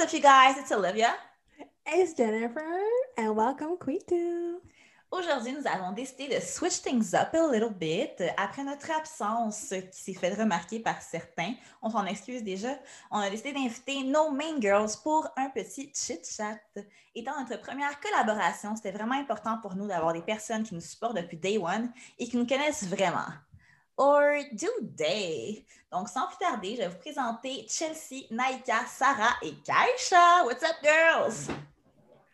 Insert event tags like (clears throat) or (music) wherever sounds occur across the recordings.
What's up, you guys? It's Olivia. It's Jennifer, and welcome, Kwitu. Aujourd'hui, nous avons décidé de switch things up a little bit. Après notre absence qui s'est fait remarquer par certains, on s'en excuse déjà, on a décidé d'inviter nos main girls pour un petit chit-chat. Étant notre première collaboration, c'était vraiment important pour nous d'avoir des personnes qui nous supportent depuis day one et qui nous connaissent vraiment. Or do they? Donc, sans plus tarder, je vais vous présenter Chelsea, Naika, Sarah et Kaisha. What's up, girls?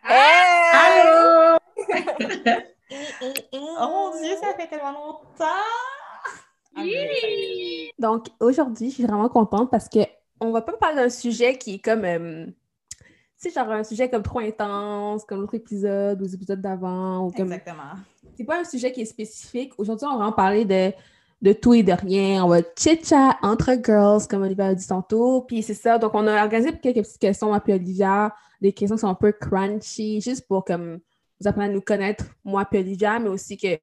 Hey! (laughs) oh mon Dieu, ça fait tellement longtemps! Donc, aujourd'hui, je suis vraiment contente parce que on va pas parler d'un sujet qui est comme. Euh, tu sais, genre un sujet comme trop intense, comme l'autre épisode ou les épisodes d'avant. Comme... Exactement. C'est pas un sujet qui est spécifique. Aujourd'hui, on va en parler de de tout et de rien. On va chit-chat entre girls, comme Olivia a dit tantôt. Puis c'est ça. Donc, on a organisé quelques petites questions, puis Olivia, des questions qui sont un peu crunchy, juste pour comme vous apprendre à nous connaître, moi puis Olivia, mais aussi que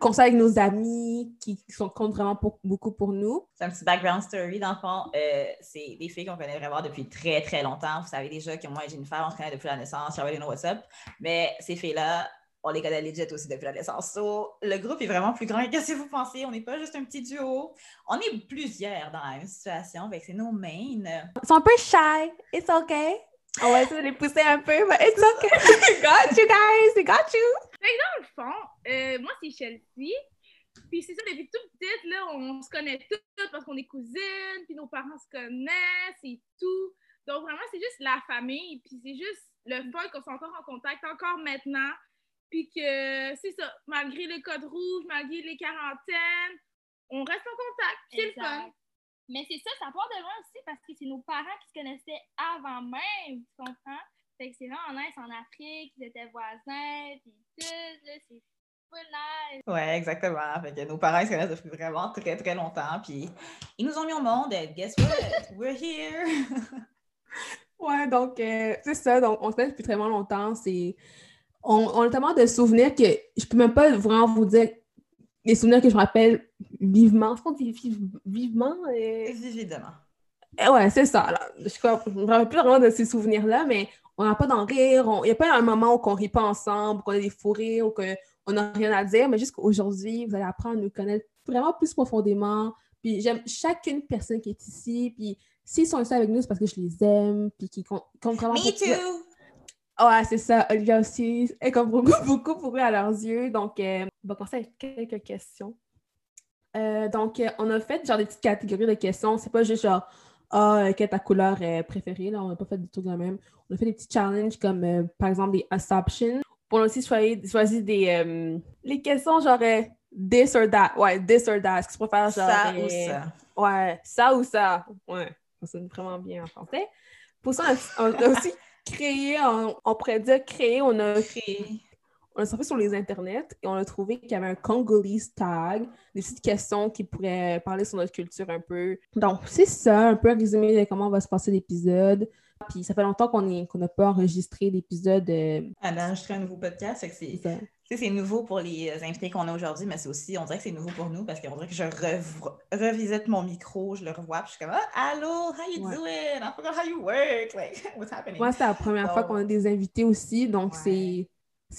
qu'on avec nos amis qui, sont comptent vraiment beaucoup pour nous. C'est un petit background story, dans le fond. Euh, c'est des filles qu'on connaît vraiment depuis très, très longtemps. Vous savez déjà que moi et Jennifer, on se connaît depuis la naissance. J'avais les WhatsApp. Mais ces filles-là, on les connaît legit aussi depuis la naissance. le groupe est vraiment plus grand que si vous pensez? On n'est pas juste un petit duo. On est plusieurs dans la même situation. Avec c'est nos mains. Ils sont un peu shy. It's okay. On va essayer de les pousser un peu, mais it's (laughs) okay. got you guys. We got you. dans le fond, euh, moi, c'est Chelsea. Puis c'est ça, depuis toute petite, là, on se connaît toutes parce qu'on est cousines, puis nos parents se connaissent et tout. Donc vraiment, c'est juste la famille, puis c'est juste le fun qu'on soit encore en contact encore maintenant. Puis que, c'est ça, malgré les codes rouges, malgré les quarantaines, on reste en contact. C'est le fun. Mais c'est ça, ça part de loin aussi parce que c'est nos parents qui se connaissaient avant même, tu comprends? Fait que c'est vraiment nice en Afrique, ils étaient voisins, puis tout, là, c'est full nice. Ouais, exactement. Fait que nos parents se connaissent depuis vraiment très, très longtemps, puis ils nous ont mis au monde, et guess what? We're here! (laughs) ouais, donc, euh, c'est ça, donc on se connaît depuis très longtemps, c'est on, a tellement de souvenirs que je peux même pas vraiment vous dire les souvenirs que je me rappelle vivement. Je pense que vivement. Et... Évidemment. Et ouais, c'est ça. Je ne me rappelle plus vraiment de ces souvenirs-là, mais on n'a pas d'en rire. Il n'y a pas un moment où on ne rit pas ensemble, qu'on a des fous rires, ou qu'on n'a rien à dire. Mais jusqu'aujourd'hui, vous allez apprendre à nous connaître vraiment plus profondément. Puis j'aime chacune personne qui est ici. Puis s'ils sont ici avec nous, c'est parce que je les aime. Puis qu'ils comptent vraiment. Me too! Ouais, c'est ça. Olivia aussi est comme beaucoup, (laughs) beaucoup pour eux à leurs yeux. Donc, euh, on va commencer avec quelques questions. Euh, donc, euh, on a fait genre des petites catégories de questions. C'est pas juste genre, ah, quelle est ta couleur préférée? Là, on n'a pas fait du tout de même. On a fait des petits challenges comme, par exemple, des assumptions. On a aussi choisi, des les questions genre this or that. Ouais, this or that. Est-ce que tu préfères genre. Ça ou ça. Ouais, ça ou ça. Ouais, ça sonne vraiment bien en français. Pour ça, on a aussi créé, on, pourrait dire créé, on a créé. On a surfé sur les internets et on a trouvé qu'il y avait un Congolese tag, des petites questions qui pourraient parler sur notre culture un peu. Donc, c'est ça, un peu un résumé de comment va se passer l'épisode. Puis ça fait longtemps qu'on n'a pas enregistré d'épisode. Euh... Ah, d'enregistrer un nouveau podcast, c'est c'est nouveau pour les euh, invités qu'on a aujourd'hui, mais c'est aussi, on dirait que c'est nouveau pour nous parce qu'on dirait que je revisite mon micro, je le revois, puis je suis comme ah, Allô, how you doing? I forgot how you work. Like, (laughs) what's happening? Moi, c'est la première fois qu'on a des invités aussi, donc c'est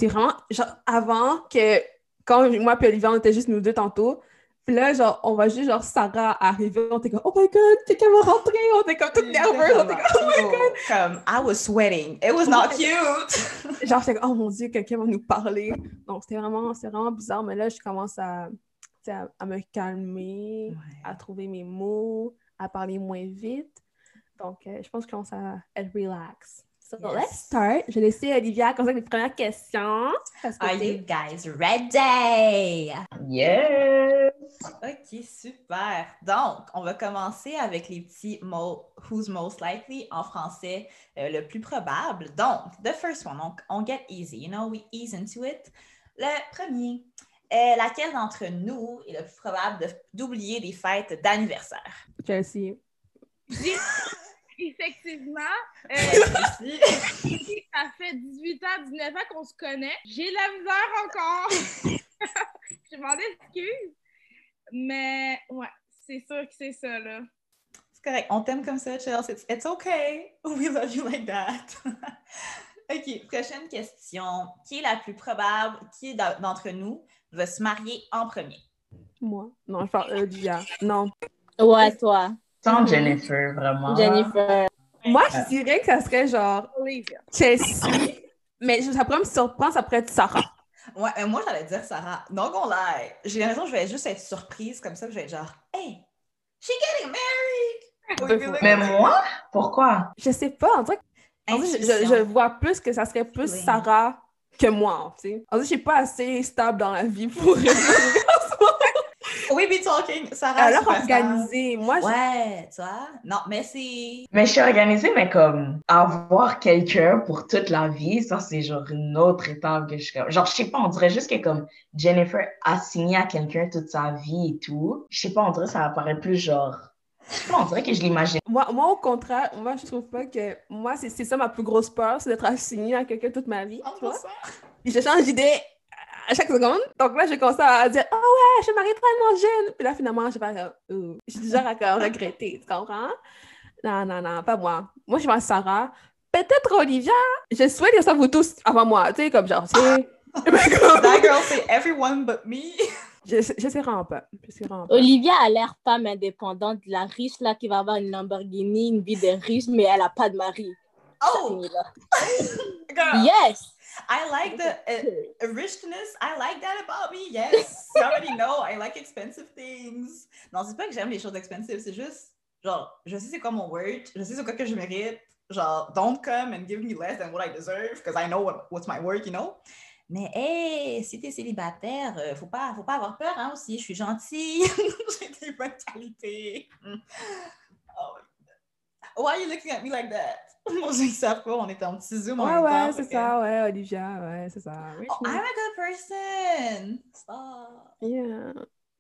vraiment. Genre, avant que, quand moi et Olivier, on était juste nous deux tantôt, puis là, genre, on va juste, genre, Sarah arriver, on était comme, oh my god, quelqu'un va rentrer, on était comme toute nerveuse, on était comme, oh my god. Comme, I was sweating, it was not cute. (laughs) genre, j'étais comme, oh mon dieu, quelqu'un va nous parler. Donc, c'était vraiment, vraiment bizarre, mais là, je commence à, à, me calmer, à trouver mes mots, à parler moins vite. Donc, euh, je pense que je commence à être relax. So let's start. Je vais laisser Olivia commencer avec les premières questions. Are you guys ready? Yes! OK, super. Donc, on va commencer avec les petits mots Who's most likely en français, euh, le plus probable. Donc, the first one, on, on, get easy. You know, we ease into it. Le premier, est laquelle d'entre nous est le plus probable d'oublier des fêtes d'anniversaire? Chelsea. (laughs) effectivement, euh, (laughs) ça fait 18 ans, 19 ans qu'on se connaît. J'ai la misère encore. (laughs) je m'en excuse. Mais ouais, c'est sûr que c'est ça, là. C'est correct. On t'aime comme ça, Chelsea. It's, it's okay. (laughs) We love you like that. OK, prochaine question. Qui est la plus probable, qui d'en- d'entre nous va se marier en premier? Moi? Non, je parle Olivia. Non. Ouais, toi. Sans Jennifer, vraiment. Jennifer. Moi, je dirais que ça serait genre Olivia. Chelsea. Mais ça pourrait me surprendre, ça pourrait être Sarah. Ouais, euh, moi, j'allais dire Sarah. Non, qu'on lie. J'ai l'impression que je vais juste être surprise comme ça. puis Je vais être genre, hey, she getting married! Mais moi, pourquoi? Je sais pas, on dirait que en vrai, je, vois plus que ça serait plus Oui. Sarah que moi, tu sais. En vrai, je suis pas assez stable dans la vie pour (laughs) (laughs) We be talking. Sarah, Alors organisée. Moi, je- Ouais, tu vois? Non, mais c'est. Mais je suis organisée, mais comme avoir quelqu'un pour toute la vie, ça, c'est genre une autre étape que je suis comme. Genre, je sais pas, on dirait juste que comme Jennifer a signé à quelqu'un toute sa vie et tout. Je sais pas, on dirait que ça apparaît plus genre. Je sais pas, on dirait que je l'imagine. moi, moi, au contraire, moi, je trouve pas que. Moi, c'est c'est ça ma plus grosse peur, c'est d'être assignée à quelqu'un toute ma vie. Tu vois? 100%. Puis je change d'idée à chaque seconde. Donc là, je commence à dire Ah ouais, je suis mariée tellement jeune. Puis là, finalement, je vais faire Je suis déjà à regretter. Tu comprends? Non, non, non, pas moi. Moi, je vais Sarah. Peut-être Olivia. Je souhaite que ça vous tous avant moi. Tu sais, comme genre, tu sais. (laughs) That girl say everyone but me. (laughs) je, je sais vraiment pas. Je sais pas. Olivia a l'air femme indépendante, la riche là qui va avoir une Lamborghini, une vie de riche, mais elle a pas de mari. Oh, Là. (laughs) Yes! I like the uh, richness. I like that about me. Yes. You already (laughs) know. I like expensive things. Non, c'est pas que j'aime les choses expensive. C'est juste, genre, je sais c'est quoi mon worth. Je sais c'est quoi que je mérite. Genre, don't come and give me less than what I deserve because I know what, what's my worth, you know? Mais hey, si t'es célibataire, euh, faut pas, faut pas avoir peur hein, aussi. Je suis gentille. (laughs) J'ai des bonnes qualités. Mm. Oh my God. Why are you looking at me like that? Moi, je ne sais pas. On est en petit zoom. en Ouais, ouais, c'est que- ça, ouais, Olivia, ouais, c'est ça. Oh, I'm a good person. Stop. Yeah.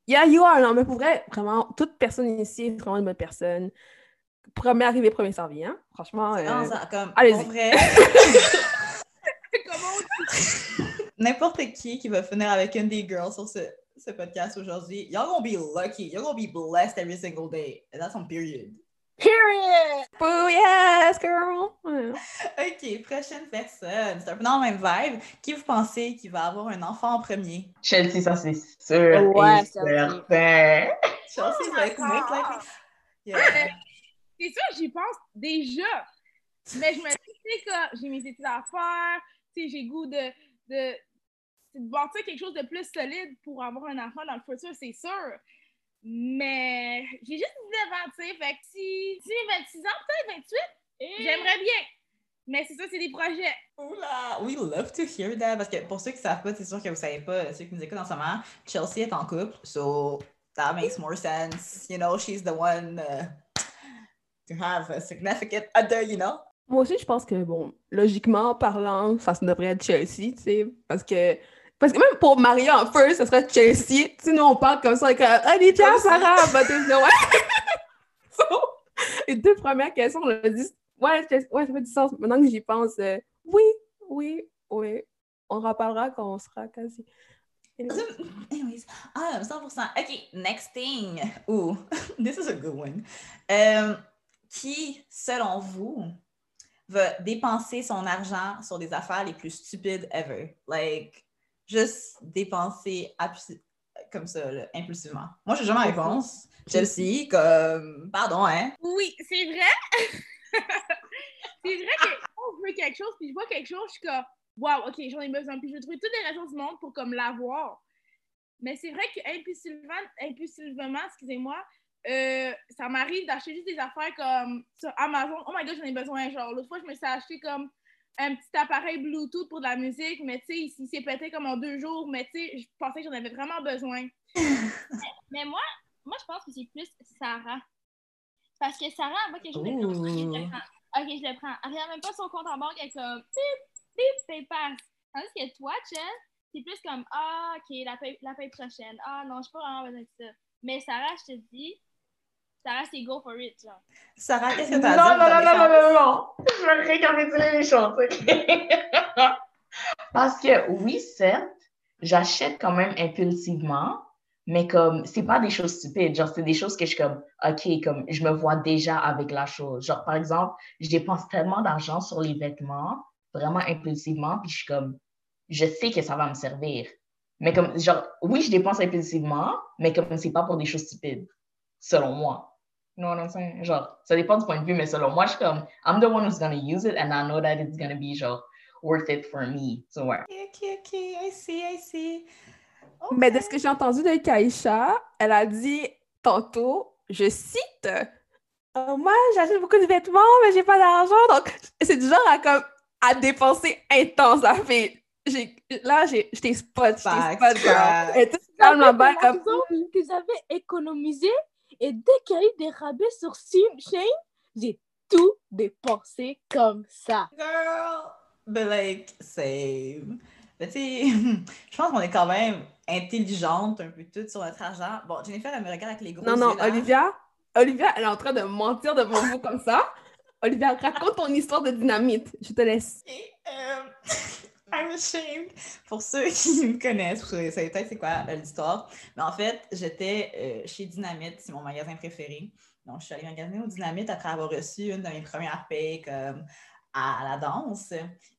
Yeah, you are, non, mais pour vrai, vraiment, toute personne ici est vraiment une bonne personne. Premier arrivé, premier servi, hein? Franchement. euh, Non, ça, comme, allez-y. vrai, (laughs) (laughs) n'importe qui qui va finir avec une des girls sur ce, ce podcast aujourd'hui, y'all gonna be lucky. You're gonna be blessed every single day. And that's on period. Period! Oh, yes, girl! OK, prochaine personne. C'est un peu dans le même vibe. Qui vous pensez qui va avoir un enfant en premier? Chelsea, ça, c'est sûr. Ouais, et certain. Chelsea va être most likely. Yeah. C'est sûr, j'y pense déjà. Mais je me dis, tu sais, que j'ai mes études à faire, tu sais, j'ai goût de, de, de bâtir quelque chose de plus solide pour avoir un enfant dans le futur, c'est sûr. Mais j'ai juste 19 ans, tu sais, fait que si, si j'ai 26 ans, peut-être 28, j'aimerais bien. Mais c'est ça, c'est des projets. Oula, we love to hear that. Parce que pour ceux qui ne savent pas, c'est sûr que vous ne savez pas, ceux qui nous écoutent en ce moment, Chelsea est en couple. So that makes more sense. You know, she's the one uh, to have a significant other, you know? Moi aussi, je pense que, bon, logiquement parlant, ça se devrait être Chelsea, tu sais, parce que. Parce que même pour marier en first, ce serait Chelsea. Tu sais, nous, on parle comme ça, avec euh, Comme ça. Sarah, but there's no way. So, les deux premières questions, on a dit, ouais, ouais, ça fait du sens. Maintenant que j'y pense, euh, oui, oui, oui. On reparlera quand on sera quasi. (laughs) Anyways, um, 100%. OK, next thing. Ooh, (laughs) this is a good one. Um, qui, selon vous, va dépenser son argent sur des affaires les plus stupides ever? Like, juste dépenser comme ça, là, impulsivement. Moi, j'ai jamais réponse. Chelsea, comme, pardon, hein? Oui, c'est vrai. (laughs) c'est vrai que quand je veux quelque chose, puis je vois quelque chose, je suis comme, waouh, ok, j'en ai besoin. Puis je vais trouver toutes les raisons du monde pour comme l'avoir. Mais c'est vrai qu'impulsivement, impulsivement, excusez-moi, euh, ça m'arrive d'acheter juste des affaires comme sur Amazon. Oh my god, j'en ai besoin. Genre, l'autre fois, je me suis acheté comme un petit appareil Bluetooth pour de la musique, mais tu sais, il s'est pété comme en deux jours, mais tu sais, je pensais que j'en avais vraiment besoin. (laughs) Mais moi, moi, je pense que c'est plus Sarah. Parce que Sarah, elle voit quelque chose de plus. Ok, je le prends. Ok, je le prends. Elle regarde même pas son compte en banque, elle est comme pip, pip, PayPal. Tandis que toi, Chen, c'est plus comme Ah, ok, la paye, la paye prochaine. Ah non, je suis pas vraiment besoin de ça. Mais Sarah, je te dis, Sarah, c'est go for it, genre. Sarah, qu'est-ce que Non, t'as non, à non, dire? non, non, ta non, non. Je vais récapituler les choses, OK? Parce que oui, certes, j'achète quand même impulsivement, Mais comme, c'est pas des choses stupides. Genre, c'est des choses que je suis comme, OK, comme, je me vois déjà avec la chose. Genre, par exemple, je dépense tellement d'argent sur les vêtements, vraiment impulsivement, puis je suis comme, je sais que ça va me servir. Mais comme, genre, oui, je dépense impulsivement, mais comme, c'est pas pour des choses stupides, selon moi. You know what I'm saying? Genre, ça dépend du point de vue, mais selon moi, je suis comme, I'm the one who's gonna use it, and I know that it's gonna be, genre, worth it for me. So, ouais. Ok, ok, I see, I see. Mais de ce que j'ai entendu de Kaisha, elle a dit tantôt, je cite, Euh, moi, j'achète beaucoup de vêtements, mais j'ai pas d'argent. Donc, (laughs) c'est du genre à, comme, à dépenser intense. Là, j'ai, j'étais spot, j'étais Facts, spot, girl. Et tout comme, que j'avais économisé? Et dès qu'il y a eu des rabais sur Shein, j'ai tout dépensé comme ça. Girl, but like, same. Mais tu sais, (laughs) je pense qu'on est quand même intelligente un peu toutes sur notre argent. Bon, Jennifer, elle me regarde avec les gros non, non, yeux. Olivia, Olivia, elle est en train de mentir devant vous comme ça. Olivia, raconte ton histoire de dynamite. Je te laisse. Et, euh, (laughs) I'm ashamed. Pour ceux qui me connaissent, vous savez peut-être c'est quoi l'histoire. Mais en fait, j'étais euh, chez Dynamite, c'est mon magasin préféré. Donc, je suis allée magasiner au Dynamite après avoir reçu une de mes premières payes comme à la danse.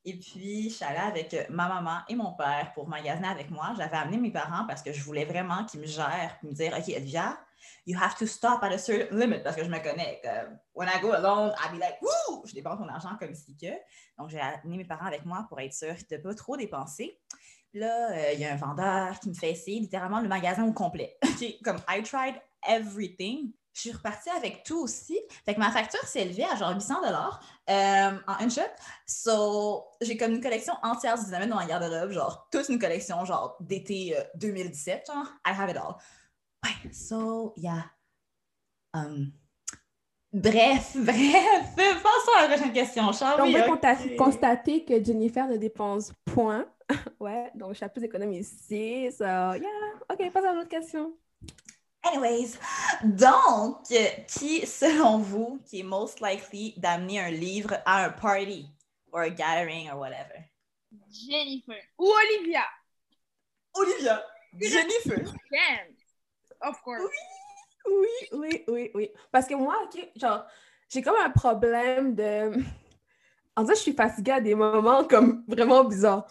Et puis, je suis allée avec euh, ma maman et mon père pour magasiner avec moi. J'avais amené mes parents parce que je voulais vraiment qu'ils me gèrent, me dire OK, Olivia, you have to stop at a certain limit parce que je me connais. Comme, when I go alone, I'll be like, woo! Je dépense mon argent comme si que. Donc, j'ai amené mes parents avec moi pour être sûre de ne pas trop dépenser. Là, euh, il y a un vendeur qui me fait essayer littéralement le magasin au complet. (laughs) OK, Comme I tried everything. Je suis repartie avec tout aussi. Fait que ma facture s'est élevée à genre 800 dollars en un shot. So, j'ai comme une collection entière du dynamite dans ma garde-robe, genre toute une collection genre d'été euh, 2017, genre I have it all. Ouais, so, yeah. Um, bref, (laughs) bref, passons à la prochaine question, Charles. Donc, on Oui, peut constater que Jennifer ne dépense point. (laughs) ouais, donc je suis plus économe ici. So, yeah. OK, passe à l'autre question. Anyways, donc, qui, selon vous, qui est most likely d'amener un livre à un party or a gathering or whatever? Jennifer. Ou Olivia. Olivia, Jennifer. Jen. Of course. Oui, oui, oui, oui. Parce que moi, genre, j'ai comme un problème de... (laughs) En fait, je suis fatiguée à des moments comme vraiment bizarres.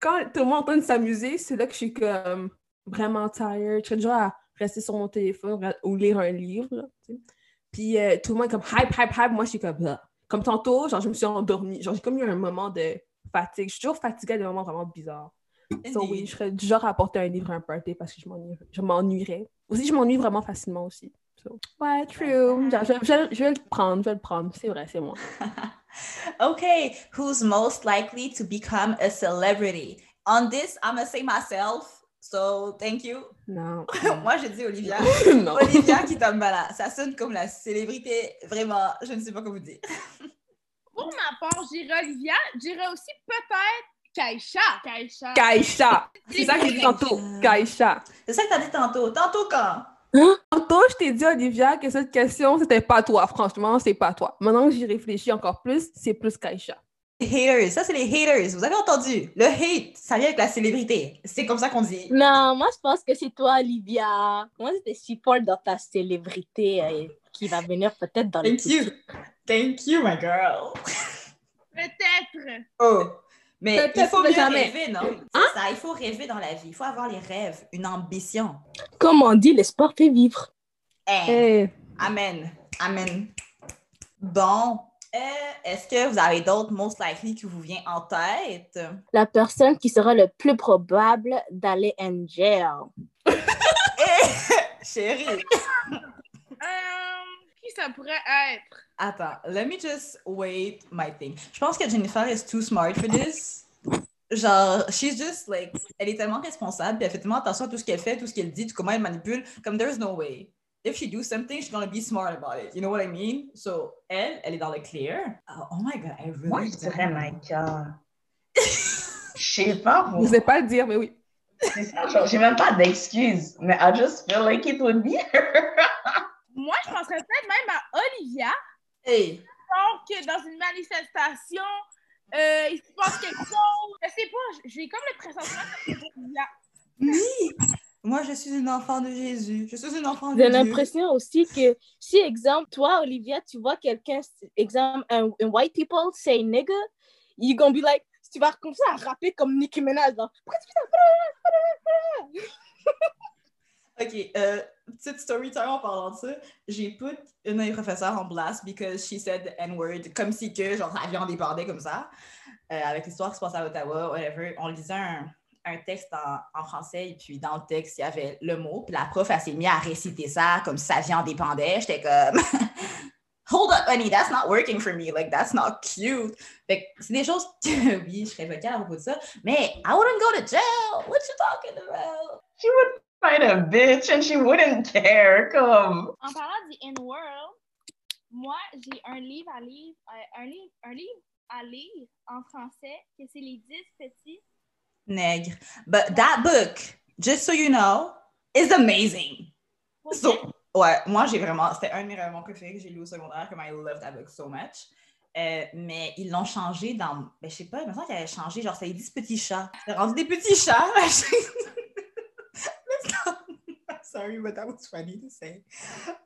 Quand tout le monde est en train de s'amuser, c'est là que je suis comme vraiment tired. Je serais genre à rester sur mon téléphone ou lire un livre. Puis euh, tout le monde est comme hype, hype, hype. Moi, je suis comme... Ah. Comme tantôt, genre, je me suis endormie. Genre, j'ai comme eu un moment de fatigue. Je suis toujours fatiguée à des moments vraiment bizarres. So, oui, je serais du genre à apporter un livre à un party parce que je m'ennuie- je m'ennuierais. Aussi, je m'ennuie vraiment facilement aussi. So, Ouais, true. Je, je- je vais le prendre, je vais le prendre. C'est vrai, c'est moi. (laughs) Okay, who's most likely to become a celebrity? On this, I'm gonna say myself. So, thank you. Non. (laughs) Moi, j'ai dit Olivia. (laughs) non. Olivia qui tombe malade. Ça sonne comme la célébrité. Vraiment, je ne sais pas comment dire. Pour ma part, j'irai Olivia. J'irai aussi peut-être Kaisha. Kaisha. Kaisha. (laughs) C'est ça que j'ai dit tantôt. Kaisha. C'est ça que t'as dit tantôt. Tantôt quand? Tantôt, je t'ai dit, Olivia, que cette question, c'était pas toi. Franchement, c'est pas toi. Maintenant que j'y réfléchis encore plus, c'est plus Kaisha. Les haters, ça c'est les haters. Vous avez entendu? Le hate, ça vient avec la célébrité. C'est comme ça qu'on dit. Non, moi, je pense que c'est toi, Olivia. Moi, je te supporte dans ta célébrité euh, qui va venir peut-être dans le Thank you. Thank you, my girl. Peut-être. Oh. Mais il faut mieux jamais. rêver, non? C'est ça, il faut rêver dans la vie. Il faut avoir les rêves, une ambition. Comme on dit, l'espoir fait vivre. Eh, Hey. Amen. Amen. Bon. Euh, Est-ce que vous avez d'autres most likely qui vous vient en tête? La personne qui sera le plus probable d'aller en jail. (laughs) Chérie. (laughs) Euh, qui ça pourrait être? Attends, let me just wait my thing. Je pense que Jennifer is too smart for this. Genre, she's just like, elle est tellement responsable, puis elle fait tellement attention à tout ce qu'elle fait, tout ce qu'elle dit, tout comment elle manipule. Comme there's no way. If she do something, she's gonna be smart about it. You know what I mean? So, elle, elle est dans le clear. Oh, oh my god, I really Moi, je dirais Micah. (laughs) Je sais pas, Je moi. sais pas le dire, mais oui. C'est ça, genre, j'ai même pas d'excuses, mais I just feel like it would be her. Moi, je penserais peut-être même à Olivia. Hey, Donc, dans une manifestation, euh, il se passe quelque chose. Je sais pas, j'ai comme le pressentiment oui! Moi, je suis une enfant de Jésus. Je suis une enfant de J'ai l'impression aussi que si, exemple, toi, Olivia, tu vois quelqu'un, exemple, un, un white people say nigga, you gonna be like, tu vas commencer à rapper comme Nicki Minaj. Genre, Pourquoi tu fais ça? OK, euh, petite story time en parlant de ça. J'ai put une de mes en blast because she said the N-word, comme si que, genre, sa vie en dépendait comme ça. Euh, avec l'histoire qui se passe à Ottawa, whatever. On lisait un, un texte en, en français et puis dans le texte, il y avait le mot. Puis la prof, elle s'est mise à réciter ça comme si sa vie en dépendait. J'étais comme... (laughs) Hold up, honey, that's not working for me. Like, that's not cute. Fait c'est des choses que, (laughs) oui, je serais vocale à propos de ça. Mais I wouldn't go to jail. What you talking about? She would fight a bitch and she wouldn't care. Comme. En parlant du In-World, moi, j'ai un livre à lire, euh, un, livre, un livre à lire en français, que c'est les 10 petits. Nègre. But that book, just so you know, is amazing. Pour So, ouais, moi, j'ai vraiment, c'était un de mes romans préférés que j'ai lu au secondaire, comme I love that book so much. Euh, mais ils l'ont changé dans, ben, je sais pas, il me semble qu'il avait changé, genre, les 10 petits chats. C'était rendu des petits chats. (laughs) Let's not- Sorry, but that was funny to say.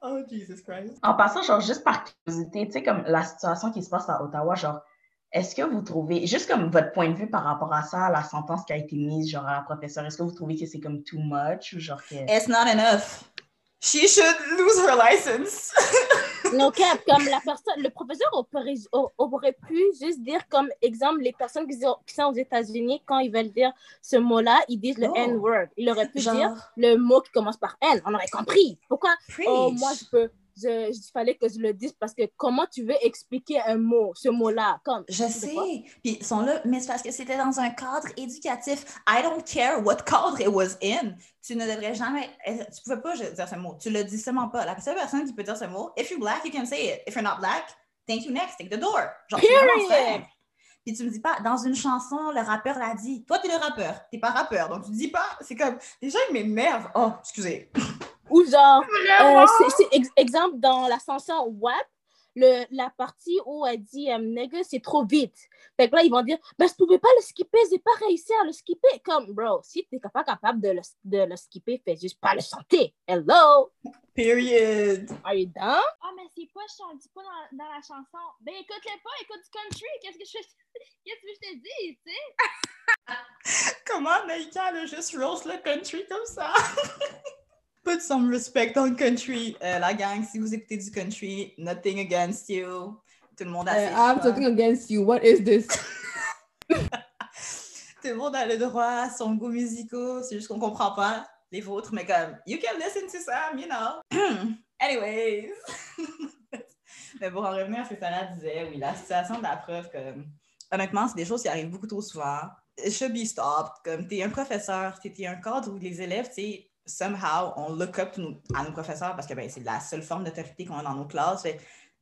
Oh, Jesus Christ. En passant, genre, juste par curiosité, tu sais, comme la situation qui se passe à Ottawa, genre, est-ce que vous trouvez, juste comme votre point de vue par rapport à ça, la sentence qui a été mise, genre, à la professeure, est-ce que vous trouvez que c'est comme too much ou genre que. It's not enough. She should lose her license. (laughs) Cap, comme la personne, le professeur aurait, aurait pu juste dire comme exemple les personnes qui sont, aux États-Unis quand ils veulent dire ce mot-là, ils disent le Oh. N-word. Il aurait pu dire le mot qui commence par N. On aurait compris. Pourquoi? Oh, moi je peux. Je, il fallait que je le dise parce que comment tu veux expliquer un mot, ce mot-là? Comme Je sais. Puis ils sont là, mais c'est parce que c'était dans un cadre éducatif. I don't care what cadre it was in. Tu ne devrais jamais. euh, Tu pouvais pas dire ce mot. Tu le dis seulement pas. La seule personne qui peut dire ce mot, if you're black, you can say it. If you're not black, thank you next, take the door. Genre, Period. Puis tu me dis pas, dans une chanson, le rappeur l'a dit. Toi, t'es le rappeur. T'es pas rappeur. Donc tu dis pas. C'est comme. Les gens, ils m'énervent. Oh, excusez. Ou genre, euh, c'est- c'est ex- exemple dans la chanson WAP, le, la partie où elle dit nigga, c'est trop vite. Fait que là, ils vont dire, ben, je pouvais pas le skipper, j'ai pas réussi à le skipper. Comme, bro, si t'es pas capable de le, de le skipper, fais juste pas le chanter. Hello, Period. are you down? Ah, mais c'est pas, je dis pas dans, dans la chanson. Ben, écoute-le pas, écoute du country. Qu'est-ce que je fais? (laughs) Qu'est-ce que je te dis, tu sais? (laughs) Comment Naïka a juste roast le country comme ça? (laughs) Put some respect on country. Euh, la gang, si vous écoutez du country, nothing against you. Tout le monde a Uh, I'm choix. talking against you. What is this? (laughs) Tout le monde a le droit à son goût musicaux. C'est juste qu'on comprend pas les vôtres, mais comme, you can listen to some, you know. (clears throat) Anyways. (laughs) mais pour en revenir à ce que Sarah disait, oui, la situation de la prof, comme, honnêtement, c'est des choses qui arrivent beaucoup trop souvent. It should be stopped. Comme, t'es un professeur, t'es t'es un cadre où les élèves, tu sais, somehow, on look up à nos professeurs parce que ben, c'est la seule forme d'autorité qu'on a dans nos classes.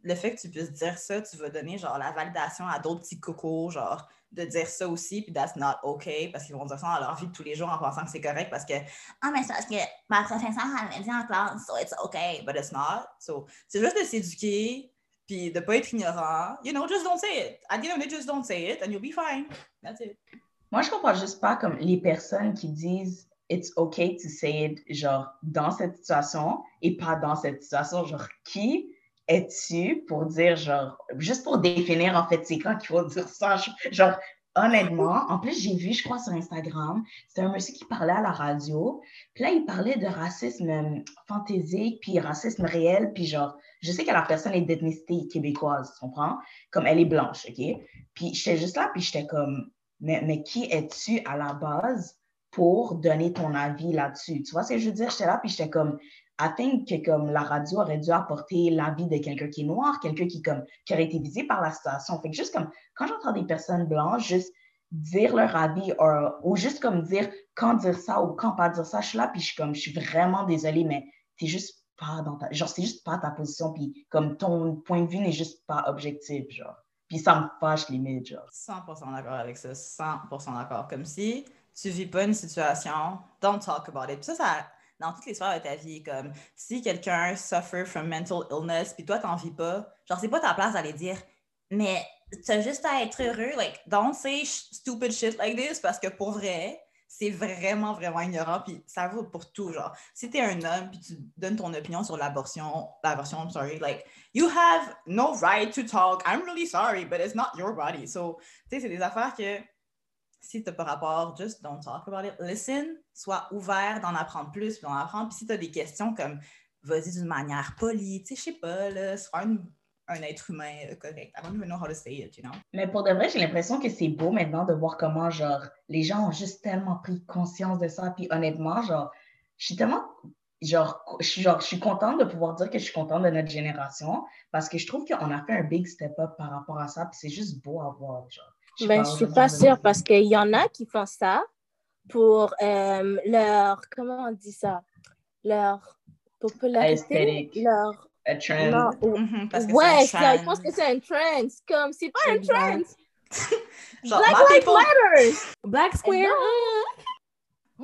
Le fait que tu puisses dire ça, tu vas donner genre la validation à d'autres petits cocos, genre de dire ça aussi, puis that's not okay, parce qu'ils vont dire ça dans leur vie de tous les jours en pensant que c'est correct parce que Ah, mais c'est parce que ma professeure elle m'a dit en classe, so it's okay, but it's not. So, c'est juste de s'éduquer, puis de pas être ignorant. You know, just don't say it. At the end of day, just don't say it, and you'll be fine. That's it. Moi, je comprends juste pas comme les personnes qui disent it's okay to say it, genre, dans cette situation et pas dans cette situation. Genre, qui es-tu pour dire, genre, juste pour définir, en fait, c'est quand qu'il faut dire ça? Genre, honnêtement, en plus, j'ai vu, je crois, sur Instagram, c'était un monsieur qui parlait à la radio. Puis là, il parlait de racisme euh, fantaisique, puis racisme réel, puis genre, je sais que la personne est d'ethnicité québécoise, tu comprends? Comme elle est blanche, OK? Puis j'étais juste là, puis j'étais comme, mais, mais qui es-tu à la base pour donner ton avis là-dessus? Tu vois ce que je veux dire? J'étais là, puis j'étais comme, I think que comme la radio aurait dû apporter l'avis de quelqu'un qui est noir, quelqu'un qui, comme, qui aurait été visé par la situation. Fait que juste comme, quand j'entends des personnes blanches juste dire leur avis or- ou juste comme dire quand dire ça ou quand pas dire ça, je suis là, puis je suis comme, je suis vraiment désolée, mais t'es juste pas dans ta, genre, c'est juste pas ta position, puis comme ton point de vue n'est juste pas objectif, genre. Puis ça me fâche limite, genre. 100% d'accord avec ça, 100% d'accord. Comme si tu vis pas une situation, don't talk about it. Ça, ça, dans toutes les sphères de ta vie, comme si quelqu'un suffer from mental illness, puis toi, t'en vis pas, genre, c'est pas ta place d'aller dire, mais t'as juste à être heureux, like, don't say stupid shit like this, parce que pour vrai, c'est vraiment, vraiment ignorant, puis ça vaut pour tout, genre. Si t'es un homme, puis tu donnes ton opinion sur l'abortion, l'abortion, I'm sorry, like, you have no right to talk, I'm really sorry, but it's not your body. So, c'est des affaires que si t'as pas rapport, just don't talk about it. Listen, sois ouvert d'en apprendre plus, puis d'en apprendre. Puis si t'as des questions comme, vas-y d'une manière polie, tu sais, je sais pas, là, sois un, un être humain euh, correct. I don't even know how to say it, you know? Mais pour de vrai, j'ai l'impression que c'est beau maintenant de voir comment, genre, les gens ont juste tellement pris conscience de ça. Puis honnêtement, genre, je suis tellement, genre, je suis, genre, je suis contente de pouvoir dire que je suis contente de notre génération parce que je trouve qu'on a fait un big step up par rapport à ça. Puis c'est juste beau à voir, genre. Sais Ben, je suis pas sûre parce qu'il y en a qui font ça pour euh, leur, comment on dit ça, leur popularité, Aesthetic. leur, A trend. non, ou- Mhm, parce que ouais, c'est je pense trend. que c'est un trend, comme, c'est pas un trend, (laughs) Genre, Black Lives people- Matter! Black Square.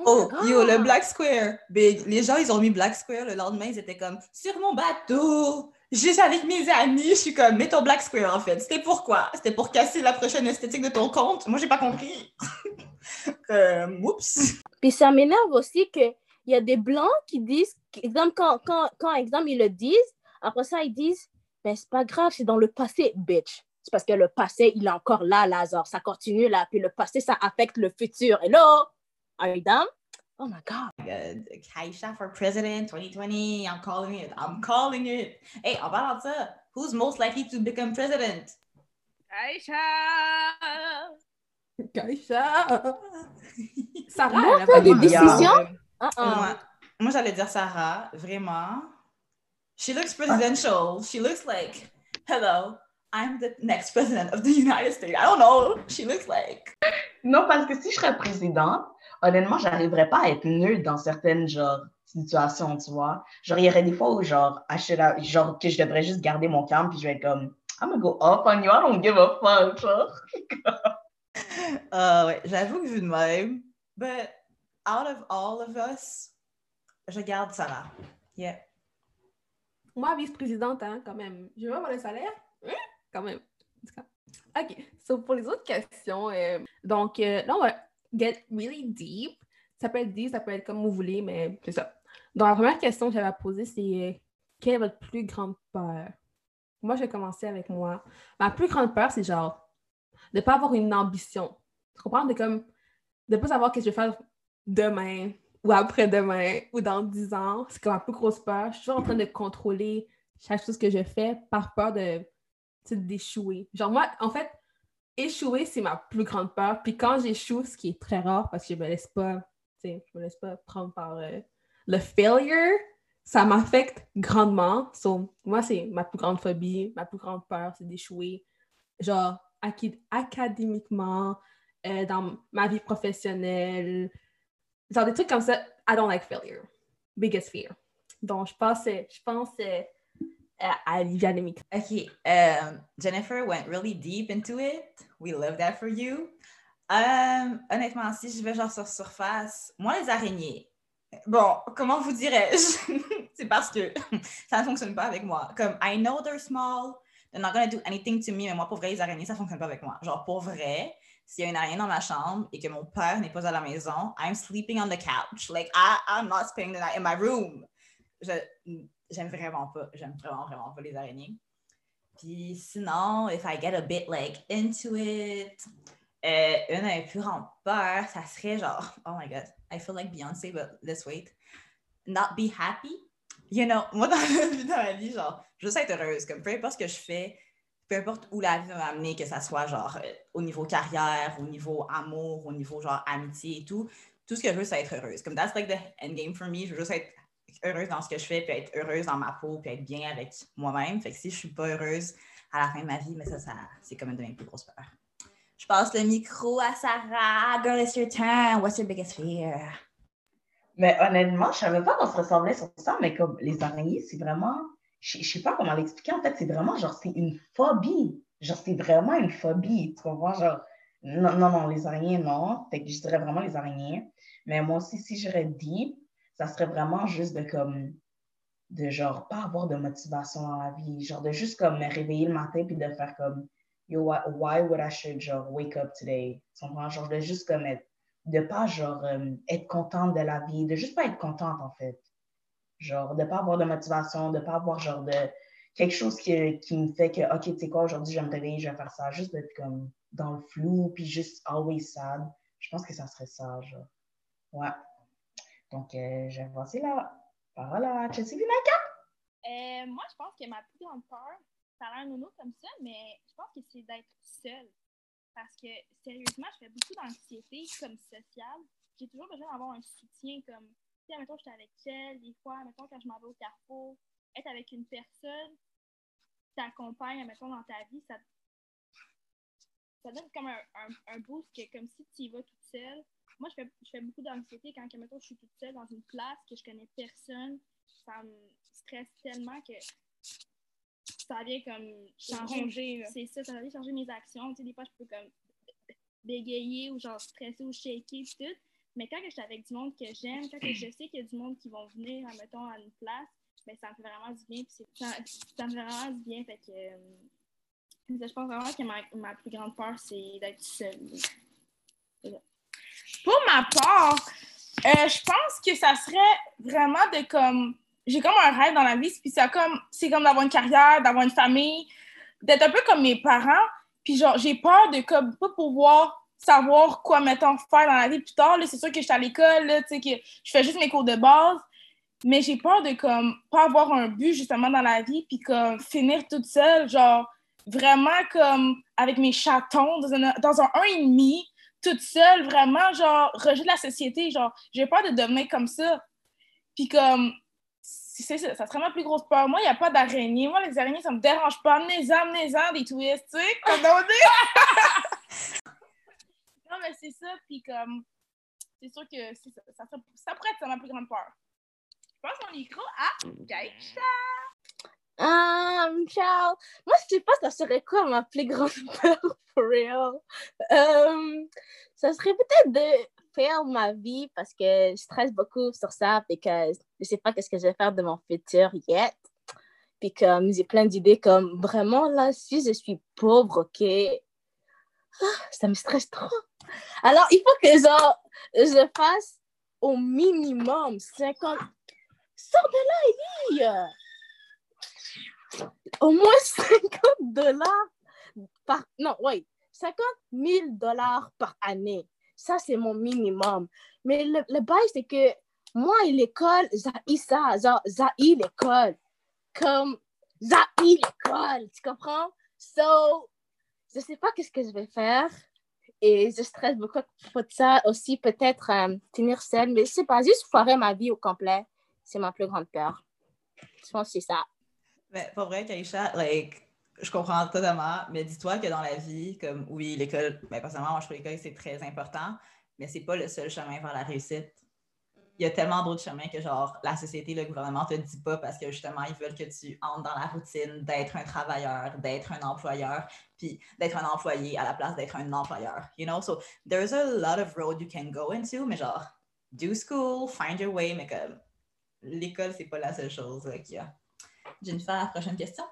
Oh, yo, le. Black Square. Big. Les gens, ils ont mis Black Square. Le lendemain, ils étaient comme sur mon bateau, juste avec mes amis. Je suis comme, mets ton Black Square, en fait. C'était pourquoi? C'était pour casser la prochaine esthétique de ton compte? Moi, j'ai pas compris. (laughs) oups. Puis ça m'énerve aussi qu'il y a des blancs qui disent, exemple, quand, quand, quand exemple, ils le disent, après ça, ils disent, ben c'est pas grave, c'est dans le passé, bitch. C'est parce que le passé, il est encore là, Lazare. Ça continue là, puis le passé, ça affecte le futur. Hello? Are you dumb? Oh my God. Euh, Kaisha for president 2020. I'm calling it. I'm calling it. Hey, en parlant ça, who's most likely to become president? Aïcha! Kaisha. (laughs) Sarah, Moi, elle a des décisions? Euh, Uh-uh. Moi, moi j'allais dire Sarah, vraiment. She looks ah. presidential. She looks like, hello, I'm the next president of the United States. I don't know. She looks like. Non, parce que si je serais présidente, honnêtement, j'arriverais pas à être nulle dans certaines genre, situations, tu vois. Genre, il y aurait des fois où, genre, I should have- genre, que je devrais juste garder mon calme, puis je vais être comme, I'm gonna go up on you, I don't give a fuck, genre. Euh, (laughs) ouais, j'avoue que vu de même. But out of all of us, je garde Sarah. Yeah. Moi, vice-présidente, hein, quand même. Je vais avoir le salaire? Hein? Quand même. OK. So, pour les autres questions, euh, donc, euh, là, on va get really deep. Ça peut être deep, ça peut être comme vous voulez, mais c'est ça. Donc, la première question que j'avais à poser, c'est euh, quelle est votre plus grande peur? Moi, je vais commencer avec moi. Ma plus grande peur, c'est genre de ne pas avoir une ambition. Tu comprends? De comme de ne pas savoir ce que je vais faire demain ou après-demain ou dans 10 ans. C'est comme ma plus grosse peur. Je suis toujours en train de contrôler chaque chose que je fais par peur de d'échouer. Genre moi, en fait, échouer, c'est ma plus grande peur. Puis quand j'échoue, ce qui est très rare parce que je me laisse pas, je me laisse pas prendre par euh, le failure, ça m'affecte grandement. So, moi, c'est ma plus grande phobie, ma plus grande peur, c'est d'échouer. Genre, acad- académiquement, euh, dans ma vie professionnelle, genre des trucs comme ça. I don't like failure. Biggest fear. Donc, je pense, euh, je pense Olivia Demick. Okay. Um, Jennifer went really deep into it. We love that for you. Um, honnêtement, si je vais genre sur surface, moi, les araignées, bon, comment vous dirais-je? (laughs) C'est parce que (laughs) ça ne fonctionne pas avec moi. Comme, I know they're small, they're not gonna do anything to me, mais moi, pour vrai, les araignées, ça ne fonctionne pas avec moi. Genre, pour vrai, s'il y a une araignée dans ma chambre et que mon père n'est pas à la maison, I'm sleeping on the couch. Like, I, I'm not spending the night in my room. J'aime vraiment pas, j'aime vraiment, vraiment pas les araignées. Puis sinon, if I get a bit like into it, euh, une mes plus peurs, ça serait genre, oh my god, I feel like Beyoncé, but let's wait. Not be happy. You know, moi dans, (laughs) dans ma vie, genre, je veux juste être heureuse. Comme peu importe ce que je fais, peu importe où la vie va m'amener, que ça soit genre euh, au niveau carrière, au niveau amour, au niveau genre amitié et tout, tout ce que je veux, c'est être heureuse. Comme that's like the endgame for me. Je veux juste être heureuse dans ce que je fais, puis être heureuse dans ma peau, puis être bien avec moi-même. Fait que si je suis pas heureuse à la fin de ma vie, mais ça, ça c'est comme une de mes plus grosses peurs. Je passe le micro à Sarah. Girl, it's your turn. What's your biggest fear? Mais honnêtement, je savais pas qu'on se ressemblait sur ça, mais comme les araignées, c'est vraiment. Je je sais pas comment l'expliquer. En fait, c'est vraiment genre, c'est une phobie. Genre, c'est vraiment une phobie. Tu comprends? Genre, non, non, non, les araignées, non. Fait que je dirais vraiment les araignées. Mais moi aussi, si j'irais deep, ça serait vraiment juste de comme. De genre, pas avoir de motivation dans la vie. Genre, de juste comme me réveiller le matin puis de faire comme. Yo, why, would I should genre wake up today? Genre, de juste comme être de pas, genre, euh, être contente de la vie, de juste pas être contente, en fait. Genre, de pas avoir de motivation, de pas avoir, genre, de quelque chose qui, qui me fait que, OK, tu sais quoi, aujourd'hui, je vais me réveiller, je vais faire ça. Juste d'être comme dans le flou, puis juste always sad. Je pense que ça serait ça, genre. Ouais. Donc, euh, vais passer la parole à Chelsea. Euh, moi, je pense que ma plus grande peur, ça a l'air nono comme ça, mais je pense que c'est d'être seule. Parce que, sérieusement, je fais beaucoup d'anxiété comme sociale. J'ai toujours besoin d'avoir un soutien comme, tu sais, mettons, j'étais avec elle, des fois, mettons, quand je m'en vais au carrefour, être avec une personne qui t'accompagne, mettons, dans ta vie, ça, ça donne comme un boost que, comme si tu y vas toute seule. Moi, je fais, je fais beaucoup d'anxiété quand, mettons, je suis toute seule dans une place que je connais personne. Ça me stresse tellement que ça vient comme changer. C'est ça, ça vient changer mes actions. Tu sais, des fois, je peux comme bégayer ou genre stresser ou shaker et tout. Mais quand je suis avec du monde que j'aime, quand je sais qu'il y a du monde qui vont venir, mettons, à une place, ben, ça me fait vraiment du bien. Puis ça, ça, me fait vraiment du bien. Fait que euh, je pense vraiment que ma, ma plus grande peur, c'est d'être seule. Pour ma part, euh, je pense que ça serait vraiment de comme. J'ai comme un rêve dans la vie, puis c'est comme, comme d'avoir une carrière, d'avoir une famille, d'être un peu comme mes parents. Puis genre, j'ai peur de comme pas pouvoir savoir quoi, mettons, faire dans la vie plus tard. C'est sûr que je suis à l'école, tu sais, que je fais juste mes cours de base. Mais j'ai peur de comme pas avoir un but justement dans la vie, puis comme finir toute seule, genre vraiment comme avec mes chatons dans un, dans un 1,5, toute seule, vraiment, genre, rejet de la société. Genre, j'ai peur de devenir comme ça. Puis comme, c'est ça, ça serait ma plus grosse peur. Moi, il n'y a pas d'araignée. Moi, les araignées, ça me dérange pas. Amenez-en, amenez-en des twists, tu sais, comme on dit. (laughs) non, mais c'est ça. Puis comme, c'est sûr que ça, ça, ça, pourrait être ma plus grande peur. Je passe mon micro à Gaïcha. Um, ciao. Moi, je sais pas, ça serait quoi ma plus grande peur, (laughs) for real? Um, ça serait peut-être de faire ma vie parce que je stresse beaucoup sur ça et que je sais pas qu'est-ce que je vais faire de mon futur yet. Puis comme j'ai plein d'idées comme vraiment là, si je suis pauvre, ok, ah, ça me stresse trop. Alors, il faut que genre, je fasse au minimum 50... Sors de là, Ellie! Au moins 50 dollars par... Non, oui, 50 000 dollars par année. Ça, c'est mon minimum. Mais le, le bail, c'est que moi et l'école, j'ai ça. Genre, j'ai l'école. Comme, j'ai l'école. Tu comprends? So, je sais pas qu'est-ce que je vais faire. Et je stresse beaucoup pour ça. Aussi, peut-être euh, tenir seule. Mais je sais pas, juste foirer ma vie au complet. C'est ma plus grande peur. Je pense que c'est ça. Mais pas vrai, Kaisha, like, je comprends totalement, mais dis-toi que dans la vie, comme oui, l'école, ben, personnellement, moi, je trouve l'école, c'est très important, mais c'est pas le seul chemin vers la réussite. Il y a tellement d'autres chemins que, genre, la société, le gouvernement te dit pas parce que, justement, ils veulent que tu entres dans la routine d'être un travailleur, d'être un employeur, puis d'être un employé à la place d'être un employeur, you know? So, there's a lot of road you can go into, mais genre, do school, find your way, mais comme, l'école, c'est pas la seule chose qu'il y a. Jennifer, la prochaine question?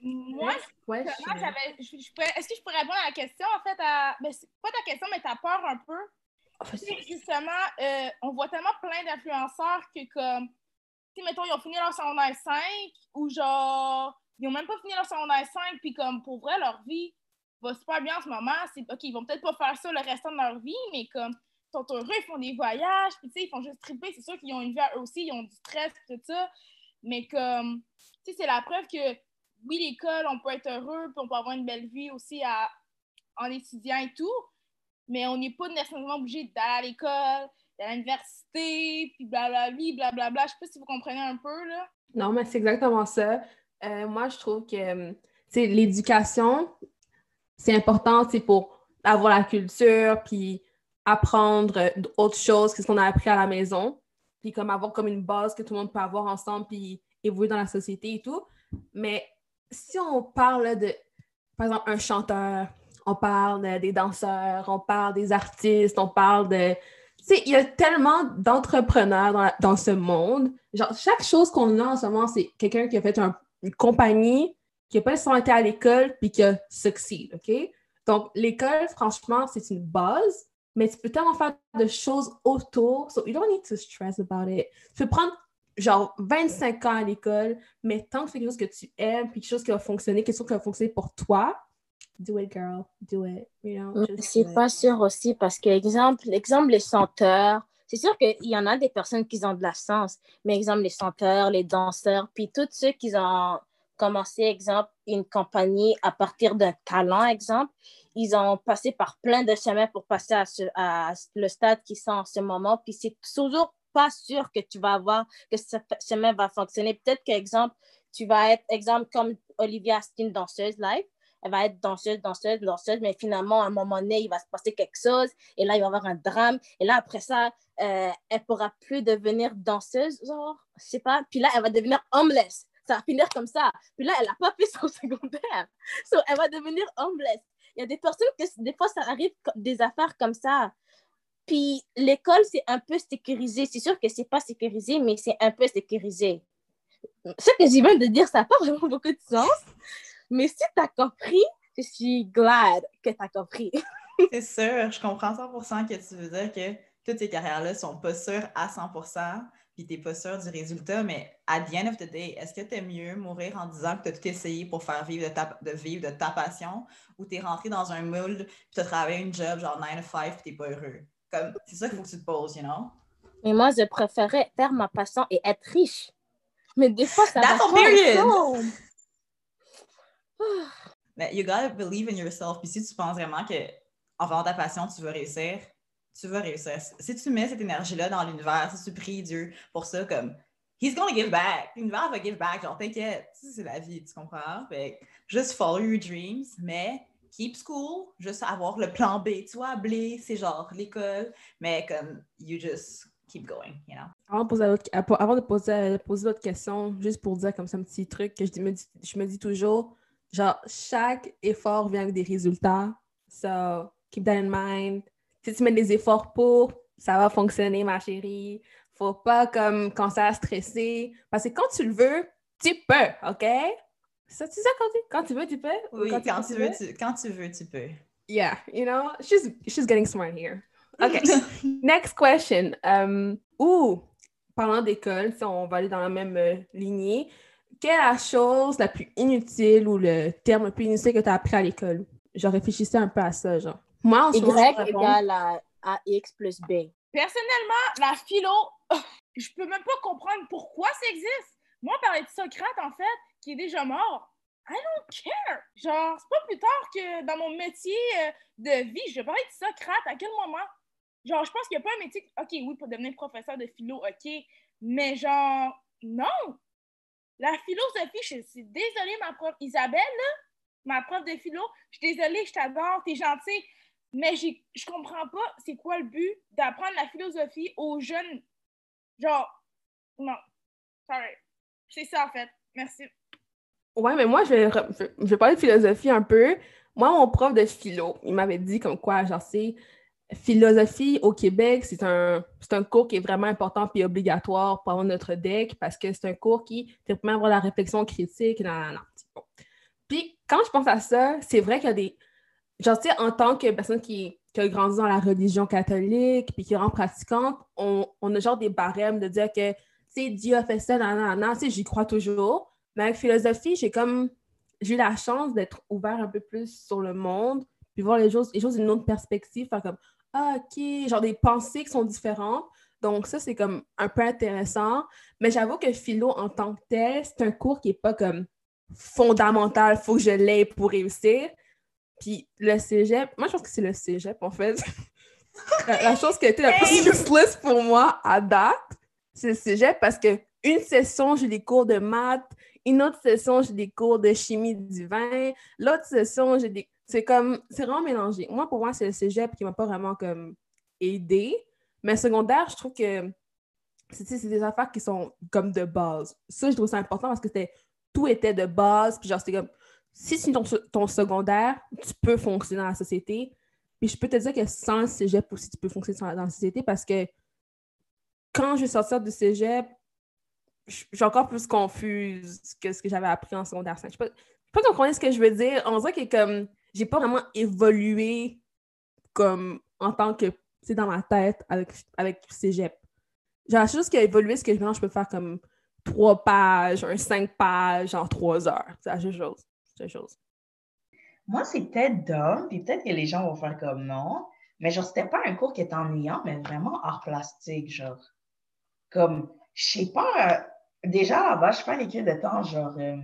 Moi, ouais. Est-ce que je pourrais répondre à la question, en fait, à. Ben, pas ta question, mais ta peur un peu? justement, euh, on voit tellement plein d'influenceurs que, comme, tu mettons, ils ont fini leur secondaire 5 ou genre, ils ont même pas fini leur secondaire 5, puis comme, pour vrai, leur vie va super bien en ce moment. C'est, OK, ils vont peut-être pas faire ça le restant de leur vie, mais comme, ils sont heureux, ils font des voyages, puis tu sais, ils font juste triper. C'est sûr qu'ils ont une vie à eux aussi, ils ont du stress, tout ça. Mais comme, c'est la preuve que oui, l'école, on peut être heureux, puis on peut avoir une belle vie aussi à, en étudiant et tout, mais on n'est pas nécessairement obligé d'aller à l'école, d'aller à l'université, puis blablabla, blablabla. Je sais pas si vous comprenez un peu, là. Non, mais c'est exactement ça. Euh, moi, je trouve que l'éducation, c'est important pour avoir la culture, puis apprendre autre chose que ce qu'on a appris à la maison, puis comme avoir comme une base que tout le monde peut avoir ensemble, puis évoluer dans la société et tout. Mais si on parle de, par exemple, un chanteur, on parle des danseurs, on parle des artistes, on parle de... Tu sais, il y a tellement d'entrepreneurs dans, dans, ce monde. Genre, chaque chose qu'on a en ce moment, c'est quelqu'un qui a fait une compagnie, qui n'a pas nécessairement été à l'école, puis qui a succeed, OK? Donc, l'école, franchement, c'est une base, mais tu peux tellement faire de choses autour. So you don't need to stress about it. Tu peux prendre genre 25 ans à l'école, mais tant que c'est quelque chose que tu aimes, puis quelque chose qui va fonctionner, quelque chose qui va fonctionner pour toi, do it, girl. Do it. You know, C'est pas sûr aussi parce que, exemple, exemple les chanteurs, c'est sûr qu'il y en a des personnes qui ont de la chance, mais exemple les chanteurs, les danseurs, puis tous ceux qui ont commencé, exemple, une compagnie à partir d'un talent, exemple, ils ont passé par plein de chemins pour passer à, ce- à le stade qu'ils sont en ce moment, puis c'est toujours pas sûr que tu vas avoir, que ce chemin va fonctionner. Peut-être que, exemple, tu vas être, exemple, comme Olivia, une danseuse live, elle va être danseuse, danseuse, danseuse, mais finalement, à un moment donné, il va se passer quelque chose, et là, il va y avoir un drame, et là, après ça, euh, elle pourra plus devenir danseuse, genre, je sais pas, puis là, elle va devenir homeless. Ça va finir comme ça. Puis là, elle n'a pas fait son (laughs) secondaire. So, elle va devenir homeless. Il y a des personnes que des fois, ça arrive des affaires comme ça. Puis l'école, c'est un peu sécurisé. C'est sûr que c'est pas sécurisé, mais c'est un peu sécurisé. Ce que je viens de dire, ça n'a pas (laughs) vraiment beaucoup de sens. Mais si tu as compris, je suis glad que tu as compris. (laughs) C'est sûr, je comprends 100% que tu veux dire que toutes ces carrières-là sont pas sûres à 100%, puis t'es pas sûr du résultat, mais à the end of the day, est-ce que t'es mieux mourir en disant que tu as tout essayé pour faire vivre de, ta, de vivre de ta passion ou t'es rentré dans un moule puis t'as travaillé une job genre 9 to 5 puis t'es pas heureux? Comme, c'est ça qu'il faut que tu te poses, you know? Mais moi, je préférais faire ma passion et être riche. Mais des fois, ça That's va a pas. Mais you gotta believe in yourself. Puis si tu penses vraiment que en faisant ta passion, tu veux réussir, tu vas réussir. Si tu mets cette énergie-là dans l'univers, si tu pries Dieu pour ça, comme He's gonna give back. L'univers va give back. Genre, t'inquiète. C'est la vie, tu comprends? Fait juste follow your dreams, mais keep school, juste avoir le plan B. Tu vois, blé, c'est genre l'école, mais comme you just keep going, you know? Avant de poser, l'autre- avant de poser, poser question, juste pour dire comme ça un petit truc que je me dis, je me dis toujours, genre, chaque effort vient avec des résultats. So, keep that in mind. Si tu mets des efforts pour, ça va fonctionner, ma chérie. Faut pas comme commencer à stresser. Parce que quand tu le veux, tu peux, OK? Ça, tu sais quand tu, quand tu veux, tu peux? Ou Oui, quand, tu veux, tu, quand tu veux, tu peux. Yeah, you know, she's she's getting smart here. Okay. (laughs) Next question. Um, ouh, parlant d'école, si on va aller dans la même euh, lignée, quelle est la chose la plus inutile ou le terme le plus inutile que tu as appris à l'école? Je réfléchissais un peu à ça, genre. Moi, en moment, Y égale à, à X plus B. Personnellement, la philo, je peux même pas comprendre pourquoi ça existe. Moi, parler de Socrate, en fait, qui est déjà mort, I don't care. Genre, c'est pas plus tard que dans mon métier euh, de vie, je vais parler de Socrate. À quel moment? Genre, je pense qu'il n'y a pas un métier. OK, oui, pour devenir professeur de philo, OK. Mais genre, non. La philosophie, je suis désolée, ma prof Isabelle, là, ma prof de philo, je suis désolée, je t'adore, t'es gentille. Mais je comprends pas c'est quoi le but d'apprendre la philosophie aux jeunes? Genre, non. Sorry. C'est ça, en fait. Merci. Ouais, mais moi, je vais, je parler de philosophie un peu. Moi, mon prof de philo, il m'avait dit comme quoi, genre, c'est philosophie au Québec, c'est un, un cours qui est vraiment important et obligatoire pour avoir notre deck parce que c'est un cours qui permet d'avoir la réflexion critique. Puis, quand je pense à ça, c'est vrai qu'il y a des. Genre, tu sais, en tant que personne qui, qui a grandi dans la religion catholique puis qui est vraiment pratiquante, on, on a genre des barèmes de dire que, tu sais, Dieu a fait ça, non, tu sais, j'y crois toujours. Mais avec philosophie, j'ai comme j'ai eu la chance d'être ouvert un peu plus sur le monde, puis voir les choses, les choses d'une autre perspective, faire comme Ah, ok, genre des pensées qui sont différentes. Donc, ça, c'est comme un peu intéressant. Mais j'avoue que philo en tant que tel, c'est un cours qui n'est pas comme fondamental, faut que je l'aie pour réussir. Puis le cégep, moi, je pense que c'est le cégep, en fait. (laughs) la, la chose qui a été la plus useless pour moi à date, c'est le cégep parce que une session, j'ai des cours de maths, une autre session, j'ai des cours de chimie du vin, l'autre session, j'ai des. C'est comme. C'est vraiment mélangé. Moi, pour moi, c'est le cégep qui m'a pas vraiment comme aidé. Mais secondaire, je trouve que c'est des affaires qui sont comme de base. Ça, je trouve ça important parce que c'était tout était de base. Puis genre, c'était comme si c'est ton, ton secondaire, tu peux fonctionner dans la société. Puis je peux te dire que sans le cégep aussi, tu peux fonctionner dans la société parce que quand je vais sortir du cégep, je suis encore plus confuse que ce que j'avais appris en secondaire 5. Je je sais pas si vous comprenez ce que je veux dire. On dirait que comme j'ai pas vraiment évolué comme en tant que c'est dans ma tête avec, avec cégep. Genre, la chose qui a évolué, c'est que maintenant, je peux faire comme trois pages, un cinq pages en trois heures. C'est la chose. Moi, c'est peut-être dumb, puis peut-être que les gens vont faire comme non, mais genre, c'était pas un cours qui était ennuyant, mais vraiment art plastique, genre. Comme, je sais pas, euh, déjà là-bas, je fais l'équipe de temps, genre, euh,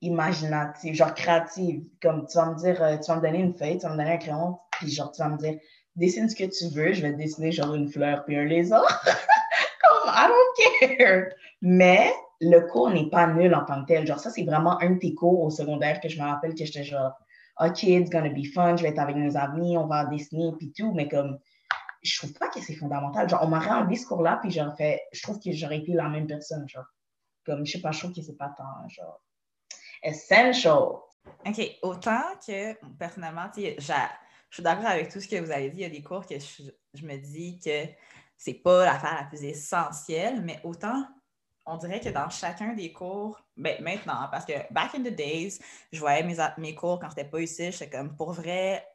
imaginative, genre créative. Comme, tu vas me dire, euh, tu vas me donner une feuille, tu vas me donner un crayon, puis genre, tu vas me dire, dessine ce que tu veux, je vais dessiner genre une fleur puis un lézard. (laughs) Comme, I don't care. Mais le cours n'est pas nul en tant que tel. Genre, ça, c'est vraiment un de tes cours au secondaire que je me rappelle que j'étais genre, OK, it's gonna be fun, je vais être avec mes amis, on va dessiner puis tout, mais comme, je trouve pas que c'est fondamental. Genre, on m'aurait enlevé ce cours-là, puis j'aurais fait, je trouve que j'aurais été la même personne, genre. Comme, je sais pas, je trouve que c'est pas tant, genre, essential. OK, autant que, personnellement, tu sais, je suis d'accord avec tout ce que vous avez dit. Il y a des cours que je, me dis que c'est pas l'affaire la plus essentielle, mais autant on dirait que dans chacun des cours, ben, maintenant, parce que back in the days, je voyais mes, mes cours quand c'était pas ici, j'étais comme pour vrai,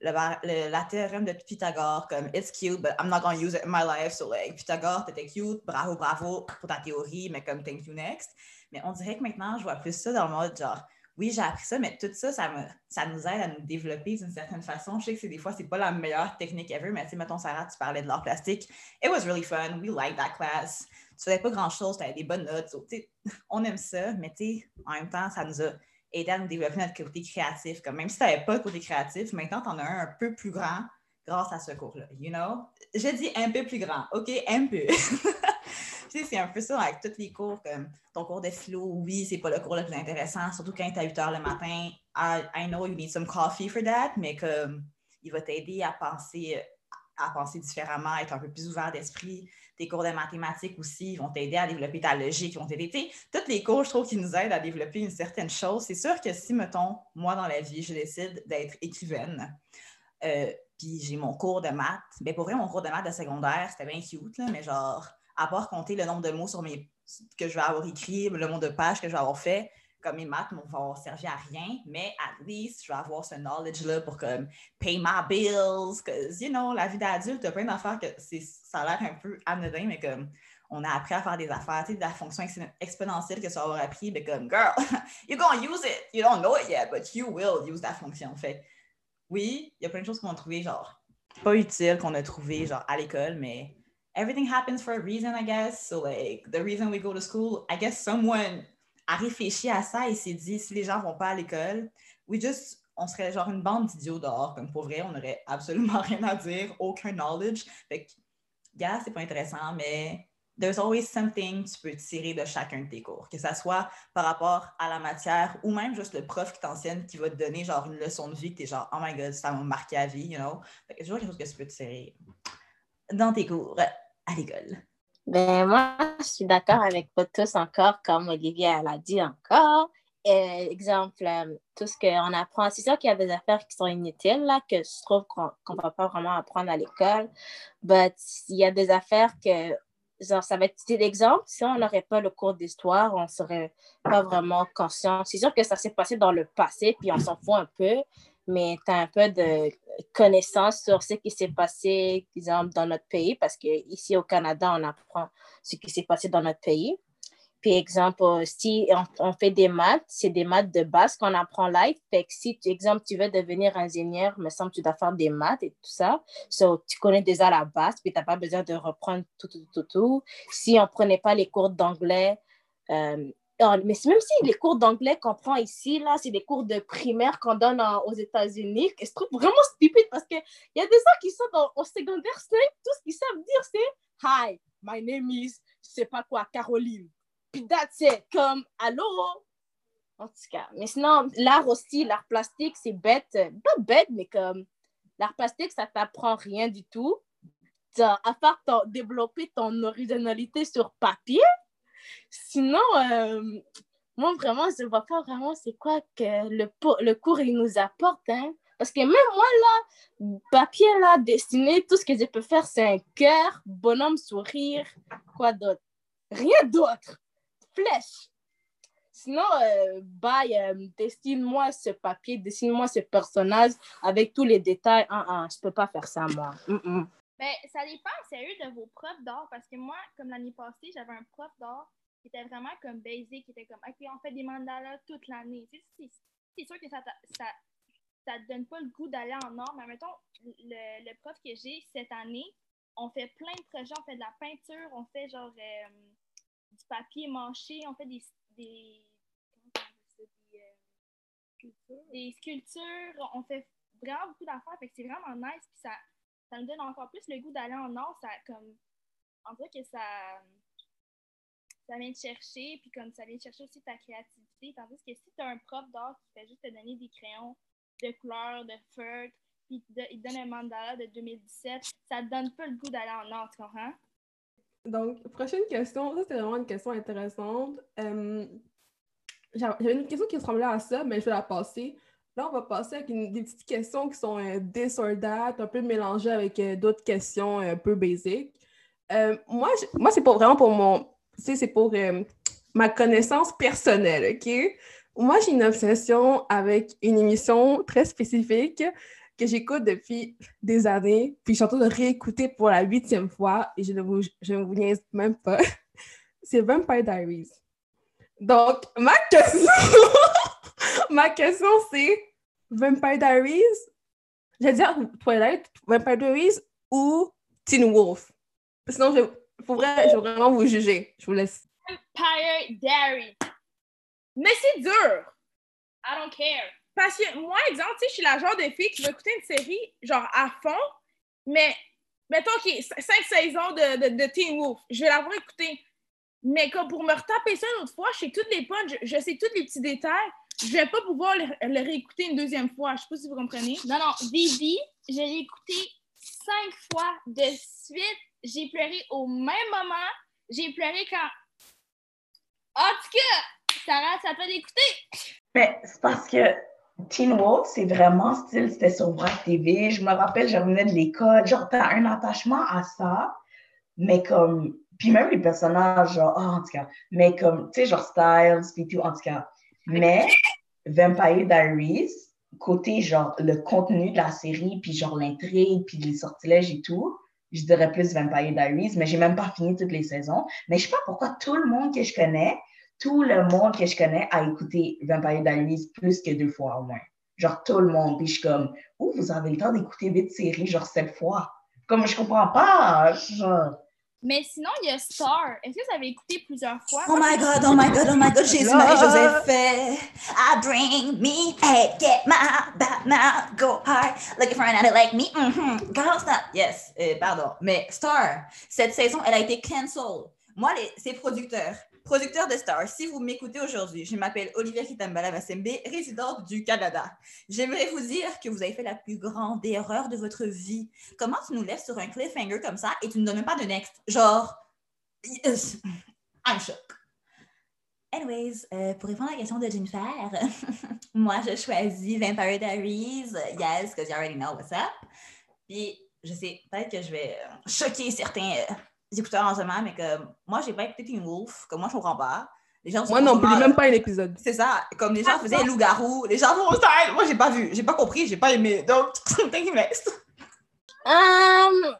le, la théorème de Pythagore, comme it's cute, but I'm not gonna use it in my life. So, like, Pythagore, t'étais cute, bravo, bravo pour ta théorie, mais comme thank you next. Mais on dirait que maintenant, je vois plus ça dans le mode genre, oui, j'ai appris ça, mais tout ça, ça, nous aide à nous développer d'une certaine façon. Je sais que c'est des fois, c'est pas la meilleure technique ever, mais tu sais, mettons, Sarah, tu parlais de l'art plastique. It was really fun. We liked that class. Tu faisais pas grand-chose, tu avais des bonnes notes. on aime ça, mais tu en même temps, ça nous a aidé à nous développer notre côté créatif. Comme même si tu n'avais pas le côté créatif, maintenant, tu en as un un peu plus grand grâce à ce cours-là, you know? Je dis un peu plus grand, OK? Un peu. (laughs) c'est un peu ça avec tous les cours, comme ton cours de philo, oui, c'est pas le cours le plus intéressant, surtout quand tu à 8 heures le matin. I, know you need some coffee for that, mais comme il va t'aider à penser, à penser différemment, à être un peu plus ouvert d'esprit. Tes cours de mathématiques aussi vont t'aider à développer ta logique, ils vont t'aider. Tous les cours, je trouve, qui nous aident à développer une certaine chose. C'est sûr que si, mettons, moi, dans la vie, je décide d'être écrivaine, euh, puis j'ai mon cours de maths, bien pour vrai, mon cours de maths de secondaire, c'était bien cute, là, mais genre, à part compter le nombre de mots sur mes, que je vais avoir écrit, le nombre de pages que je vais avoir fait, comme mes maths vont avoir servi à rien, mais at least, je vais avoir ce knowledge-là pour comme pay my bills, que, you know, la vie d'adulte, tu as plein d'affaires que ça a l'air un peu anodin, mais comme on a appris à faire des affaires, tu sais, la fonction exponentielle que ça va avoir appris, mais comme, girl, (laughs) you're gonna use it. You don't know it yet, but you will use that fonction. Fait oui, il y a plein de choses qu'on a trouvées, genre, pas utiles, qu'on a trouvées, genre, à l'école, mais everything happens for a reason, I guess. So, like, the reason we go to school, I guess someone a réfléchi à ça et s'est dit, si les gens vont pas à l'école, we just, on serait genre une bande d'idiots dehors. Comme pour vrai, on n'aurait (laughs) absolument rien à dire, aucun knowledge. Fait que, gars, c'est pas intéressant, mais there's always something tu peux tirer de chacun de tes cours, que ça soit par rapport à la matière ou même juste le prof qui t'enseigne qui va te donner genre une leçon de vie que tu es genre, oh my god, ça m'a marqué à vie, you know. Fait que toujours quelque chose que tu peux tirer dans tes cours à l'école? Ben, moi, je suis d'accord avec vous tous encore, comme Olivia l'a dit encore. Et, exemple, euh, tout ce qu'on apprend, c'est sûr qu'il y a des affaires qui sont inutiles, là, que je trouve qu'on ne va pas vraiment apprendre à l'école. Mais il y a des affaires que, genre, ça va être l'exemple. Si on n'aurait pas le cours d'histoire, on ne serait pas vraiment conscient. C'est sûr que ça s'est passé dans le passé, puis on s'en fout un peu mais tu as un peu de connaissance sur ce qui s'est passé, exemple, dans notre pays, parce qu'ici au Canada, on apprend ce qui s'est passé dans notre pays. Puis, exemple, si on, fait des maths, c'est des maths de base qu'on apprend live. Fait que si, exemple, tu veux devenir ingénieur, me semble que tu dois faire des maths et tout ça. So, tu connais déjà la base, puis tu n'as pas besoin de reprendre tout, tout, tout, tout. Si on ne prenait pas les cours d'anglais, euh, mais même si les cours d'anglais qu'on prend ici, là, c'est des cours de primaire qu'on donne aux États-Unis, je trouve vraiment stupide parce qu'il y a des gens qui sont dans, au secondaire 5, tout ce qu'ils savent dire, c'est Hi, my name is, je sais pas quoi, Caroline. Puis that's it, comme Allô? En tout cas, mais sinon, l'art aussi, l'art plastique, c'est bête. Pas bête, mais comme l'art plastique, ça t'apprend rien du tout. À part développer ton originalité sur papier, Sinon, euh, moi, vraiment, je ne vois pas vraiment c'est quoi que le, le cours il nous apporte. Hein? Parce que même moi, là, papier, là, dessiné, tout ce que je peux faire, c'est un cœur, bonhomme, sourire, quoi d'autre? Rien d'autre. Flèche. sinon, euh, bye, euh, dessine-moi ce papier, dessine-moi ce personnage avec tous les détails. Ah, ah, je peux pas faire ça, moi. Ben, ça dépend, sérieux, de vos profs d'art. Parce que moi, comme l'année passée, j'avais un prof d'art qui était vraiment comme basic, qui était comme, OK, on fait des mandalas toute l'année. Tu sais, c'est- sûr que ça, ça, ça te donne pas le goût d'aller en art, mais mettons, le, le prof que j'ai cette année, on fait plein de projets, on fait de la peinture, on fait genre euh, du papier manché, on fait des, des, des, euh, des sculptures, on fait vraiment beaucoup d'affaires, fait que c'est vraiment nice, puis ça, ça me donne encore plus le goût d'aller en art, ça comme, on dirait que ça, ça vient te chercher, puis comme ça vient te chercher aussi ta créativité, tandis que si tu as un prof d'art qui fait juste te donner des crayons de couleur, de feutre, puis il te donne un mandala de 2017, ça te donne pas le goût d'aller en art, tu comprends? Donc, prochaine question. Ça, c'était vraiment une question intéressante. Euh, j'avais une question qui ressemblait à ça, mais je vais la passer. Là, on va passer avec des petites questions qui sont euh, this un peu mélangées avec euh, d'autres questions euh, un peu basiques. Euh, moi, moi c'est pour, vraiment pour mon... C'est pour ma connaissance personnelle, OK? Moi, j'ai une obsession avec une émission très spécifique que j'écoute depuis des années, puis je suis en train de réécouter pour la huitième fois, et je ne vous, je ne vous niaise même pas. (laughs) C'est Vampire Diaries. Donc, ma question, (laughs) (laughs) ma question c'est Vampire Diaries, je vais dire Twilight, Vampire Diaries ou Teen Wolf? Sinon, je, je vais vraiment vous juger. Je vous laisse. Empire Dairy. Mais c'est dur! I don't care. Parce que moi, exemple, je suis la genre de fille qui va écouter une série, genre, à fond, mais, mettons, OK, c- cinq saisons de, de, Teen Wolf, je vais l'avoir écouté. Mais comme pour me retaper ça une autre fois, je sais toutes les punches, je sais tous les petits détails, je vais pas pouvoir le, le réécouter une deuxième fois. Je sais pas si vous comprenez. Non, non, Bibi, je l'ai écouté cinq fois de suite. J'ai pleuré au même moment. J'ai pleuré quand. En tout cas, Sarah, ça peut l'écouter. Mais c'est parce que Teen Wolf, c'est vraiment style, c'était sur Vrac TV. Je me rappelle, je revenais de l'école. Genre, t'as un attachement à ça, mais comme. Puis même les personnages, genre, ah, en tout cas. Mais comme, tu sais, genre Styles, puis tout, en tout cas. Mais Vampire Diaries, côté, genre, le contenu de la série, puis genre l'intrigue, puis les sortilèges et tout, je dirais plus Vampire Diaries, mais j'ai même pas fini toutes les saisons. Mais je sais pas pourquoi tout le monde que je connais, tout le monde que je connais a écouté Vampire Diaries plus que deux fois au moins. Genre tout le monde. Puis je suis comme, où vous avez le temps d'écouter huit séries, genre sept fois? Comme je comprends pas. Genre. Mais sinon, il y a Star. Est-ce que vous avez écouté plusieurs fois? Oh my god, oh my god, oh my god, Jésus, Marie-Joseph fait. I bring me, hey, get my back now, go hard, looking for an addict like me, mhm, girl, stop. Yes, euh, pardon. Mais Star, cette saison, elle a été cancelled. Moi, les, ces producteurs, producteurs de Star, si vous m'écoutez aujourd'hui, je m'appelle Olivia Kitambala Vassembe, résidente du Canada. J'aimerais vous dire que vous avez fait la plus grande erreur de votre vie. Comment tu nous laisses sur un cliffhanger comme ça et tu ne donnes pas de next? Genre, I'm shook. Anyways, euh, pour répondre à la question de Jennifer, (laughs) moi, je choisis Vampire Diaries. Yes, because you already know what's up. Puis, je sais, peut-être que je vais choquer certains euh, écouteurs en ce moment, mais que moi, j'ai pas écouté Teen Wolf, comme moi, je comprends pas. Les gens sont Moi non plus, même pas un épisode. C'est ça, comme les gens faisaient loup-garou, les gens font style. Moi, j'ai pas vu, j'ai pas compris, j'ai pas aimé. Donc, (laughs) thank you next. Hum,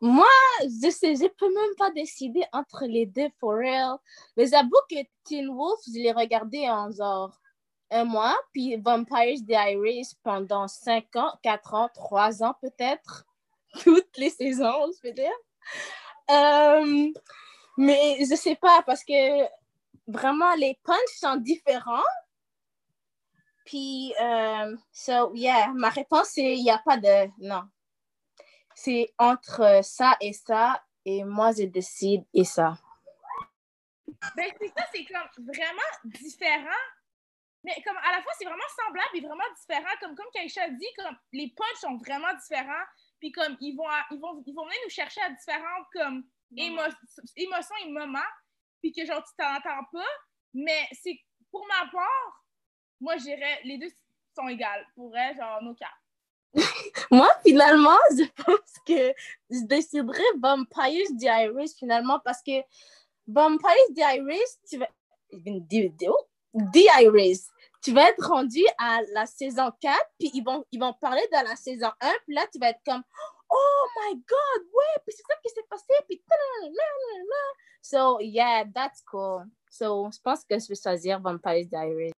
moi, je sais, je peux même pas décider entre les deux for real. Mais j'avoue que Teen Wolf, je l'ai regardé en genre un mois, puis Vampire Diaries pendant cinq ans, quatre ans, trois ans peut-être. (laughs) Toutes les saisons, je veux dire. Hum, mais je sais pas, parce que vraiment, les punchs sont différents. Puis, euh, so, yeah, ma réponse, c'est il n'y a pas de... Non c'est entre ça et ça, et moi, je décide et ça. Ben, c'est ça, c'est comme vraiment différent. Mais comme à la fois, c'est vraiment semblable et vraiment différent. Comme, comme dit, comme les punchs sont vraiment différents. Puis comme ils vont, ils vont, ils vont venir nous chercher à différentes comme émo- émotions et moments. Puis que genre tu t'entends pas. Mais c'est pour ma part, moi je dirais les deux sont égales. Pour elle, genre nos cas. (laughs) Moi, finalement, je pense que je déciderais Vampire Diaries, finalement, parce que Vampire Diaries, tu vas... Une vidéo? Tu vas être rendu à la saison 4, puis ils vont, ils vont parler de la saison 1, puis là, tu vas être comme Oh my God, ouais, puis c'est ça qui s'est passé, puis So, yeah, that's cool. So, je pense que je vais choisir Vampire Diaries.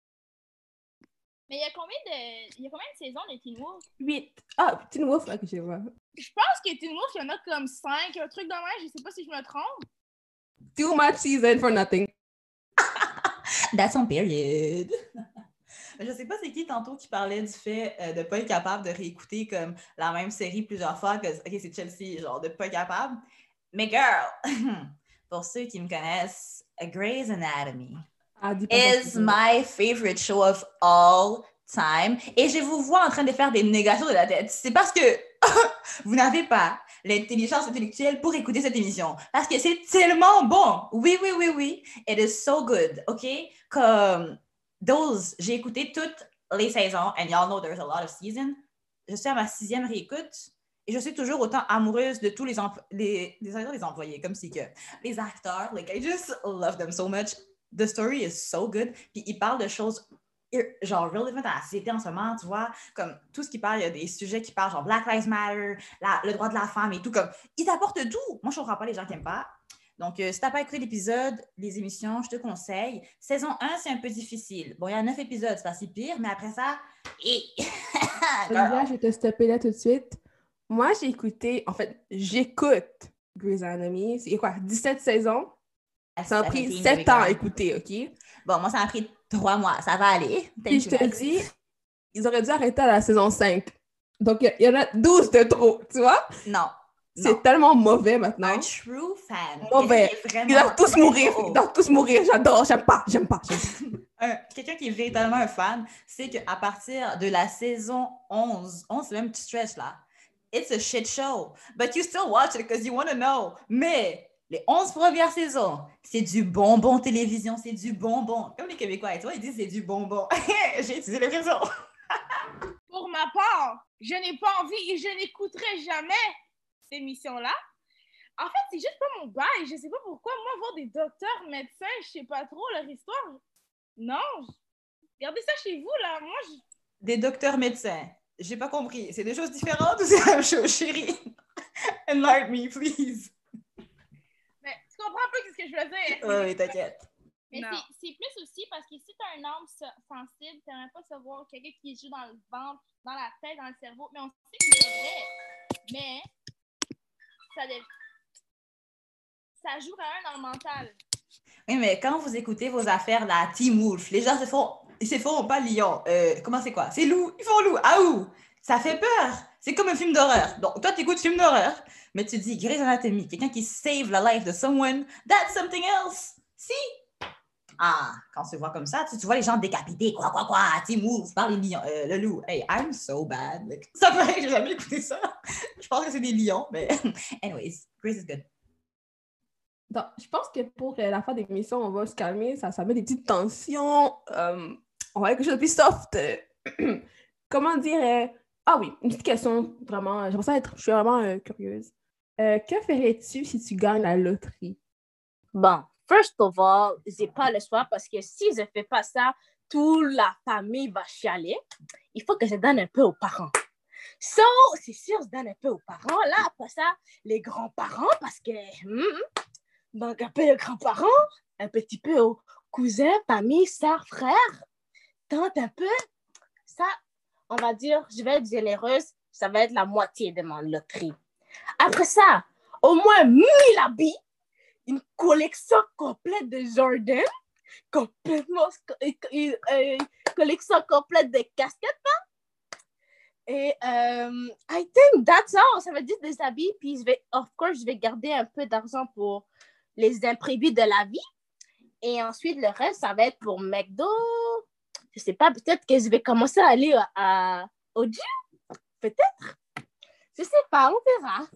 Mais il y a combien de, il y a combien de saisons de Teen Wolf? 8. Ah, Teen Wolf, là, que je vois. Je pense que Teen Wolf, il y en a comme 5, un truc même, je sais pas si je me trompe. Too much season for nothing. (laughs) That's on period. Je sais pas c'est qui tantôt qui parlait du fait euh, de pas être capable de réécouter comme la même série plusieurs fois que ok c'est Chelsea genre de pas être capable. Mais girl, (laughs) pour ceux qui me connaissent, Grey's Anatomy Ah, is my favorite show of all time. Et je vous vois en train de faire des négations de la tête. C'est parce que (laughs) vous n'avez pas l'intelligence intellectuelle pour écouter cette émission. Parce que c'est tellement bon. Oui, oui, oui, oui. It is so good. OK? Comme Those, j'ai écouté toutes les saisons. And y'all know there's a lot of seasons. Je suis à ma sixième réécoute. Et je suis toujours autant amoureuse de tous les, les, les, les employés, comme si que les acteurs, like, I just love them so much. The story is so good. Puis ils parlent de choses genre relevant à la société en ce moment, tu vois, comme tout ce qui parle, il y a des sujets qui parlent, genre Black Lives Matter, le droit de la femme et tout, comme, ils apportent tout. Moi, je comprends pas les gens qui aiment pas. Donc, euh, si t'as pas écouté l'épisode, les émissions, je te conseille. Saison 1, c'est un peu difficile. Bon, il y a neuf épisodes, c'est pas si pire, mais après ça, (laughs) et... Olivia, je vais te stopper là tout de suite. Moi, j'ai écouté, en fait, j'écoute Grey's Anatomy. C'est quoi, 17 saisons? Ça a pris 7 ans à écouter, OK? Bon, moi, ça m'a pris 3 mois. Ça va aller. Puis je te dis, ils auraient dû arrêter à la saison 5. Donc, il y, y en a 12 de trop, tu vois? Non. C'est tellement mauvais maintenant. Un true fan. Mauvais. Ils doivent tous mourir. Ils doivent tous mourir. J'adore. J'aime pas. J'aime pas. (laughs) quelqu'un qui est véritablement un fan, c'est qu'à partir de la saison 11, 11 c'est même petit stretch là, it's a shit show. But you still watch it because you want to know. Mais les 11 premières saisons, c'est du bonbon télévision, c'est du bonbon. Comme les Québécois, tu vois, ils disent c'est du bonbon. (laughs) J'ai utilisé l'expression. (laughs) Pour ma part, je n'ai pas envie et je n'écouterai jamais cette émission-là. En fait, c'est juste pas mon bail. Je sais pas pourquoi. Moi, voir des docteurs, médecins, je sais pas trop leur histoire. Non. Regardez ça chez vous, là. Moi, je... Des docteurs médecins. J'ai pas compris. C'est deux choses différentes ou c'est la même chose, chérie? (laughs) Enlighten me, please. Mais tu comprends pas ce que je veux dire? (laughs) Oui, oui, t'inquiète. Mais c'est- plus aussi parce que si tu as un âme se- sensible, tu n'aimerais pas savoir quelqu'un qui joue dans le ventre, dans la tête, dans le cerveau. Mais on sait que c'est vrai. Mais ça, joue quand même dans le mental. Oui, mais quand vous écoutez vos affaires, la Team Wolf, les gens se font. Ils se font pas lion. Euh, comment c'est quoi? C'est loup. Ils font loup. Ah ouh! Ça fait peur. C'est comme un film d'horreur. Donc, toi, tu écoutes film d'horreur, mais tu dis Grey's Anatomy, quelqu'un qui save la life de someone, that's something else. Si! Ah, quand on se voit comme ça, tu, tu vois les gens décapités, quoi, quoi, quoi, Team Wolf, par les lions, euh, le loup. Hey, I'm so bad. Like, (laughs) ça que j'ai jamais écouté ça. Je pense que c'est des lions, mais (laughs) anyways, Grace is good. Donc, je pense que pour euh, la fin de l'émission, on va se calmer. Ça, ça met des petites tensions. Euh, on va aller quelque chose de plus soft. (clears throat) Comment dire? euh, Ah oui, une petite question. Vraiment, j'aimerais ça être. Je suis vraiment euh, curieuse. Euh, que ferais-tu si tu gagnes la loterie? Bon, first of all, j'ai pas le choix parce que si je fais pas ça, toute la famille va chialer. Il faut que je donne un peu aux parents. So, c'est sûr, je donne un peu aux parents. Là, après ça, les grands-parents parce que... hmm, donc, un peu aux grands-parents, un petit peu aux cousins, famille, sœurs, frères, tante un peu. Ça, on va dire, je vais être généreuse, ça va être la moitié de ma loterie. Après ça, au moins 1000 habits une collection complète de Jordan, complètement, une, collection complète de casquettes. hein. Et euh, I think that's all. Ça veut dire des habits. Puis je vais, of course, je vais garder un peu d'argent pour les imprévus de la vie. Et ensuite, le reste, ça va être pour McDo. Je sais pas, peut-être que je vais commencer à aller à, à- au gym. Peut-être. Je sais pas, on verra.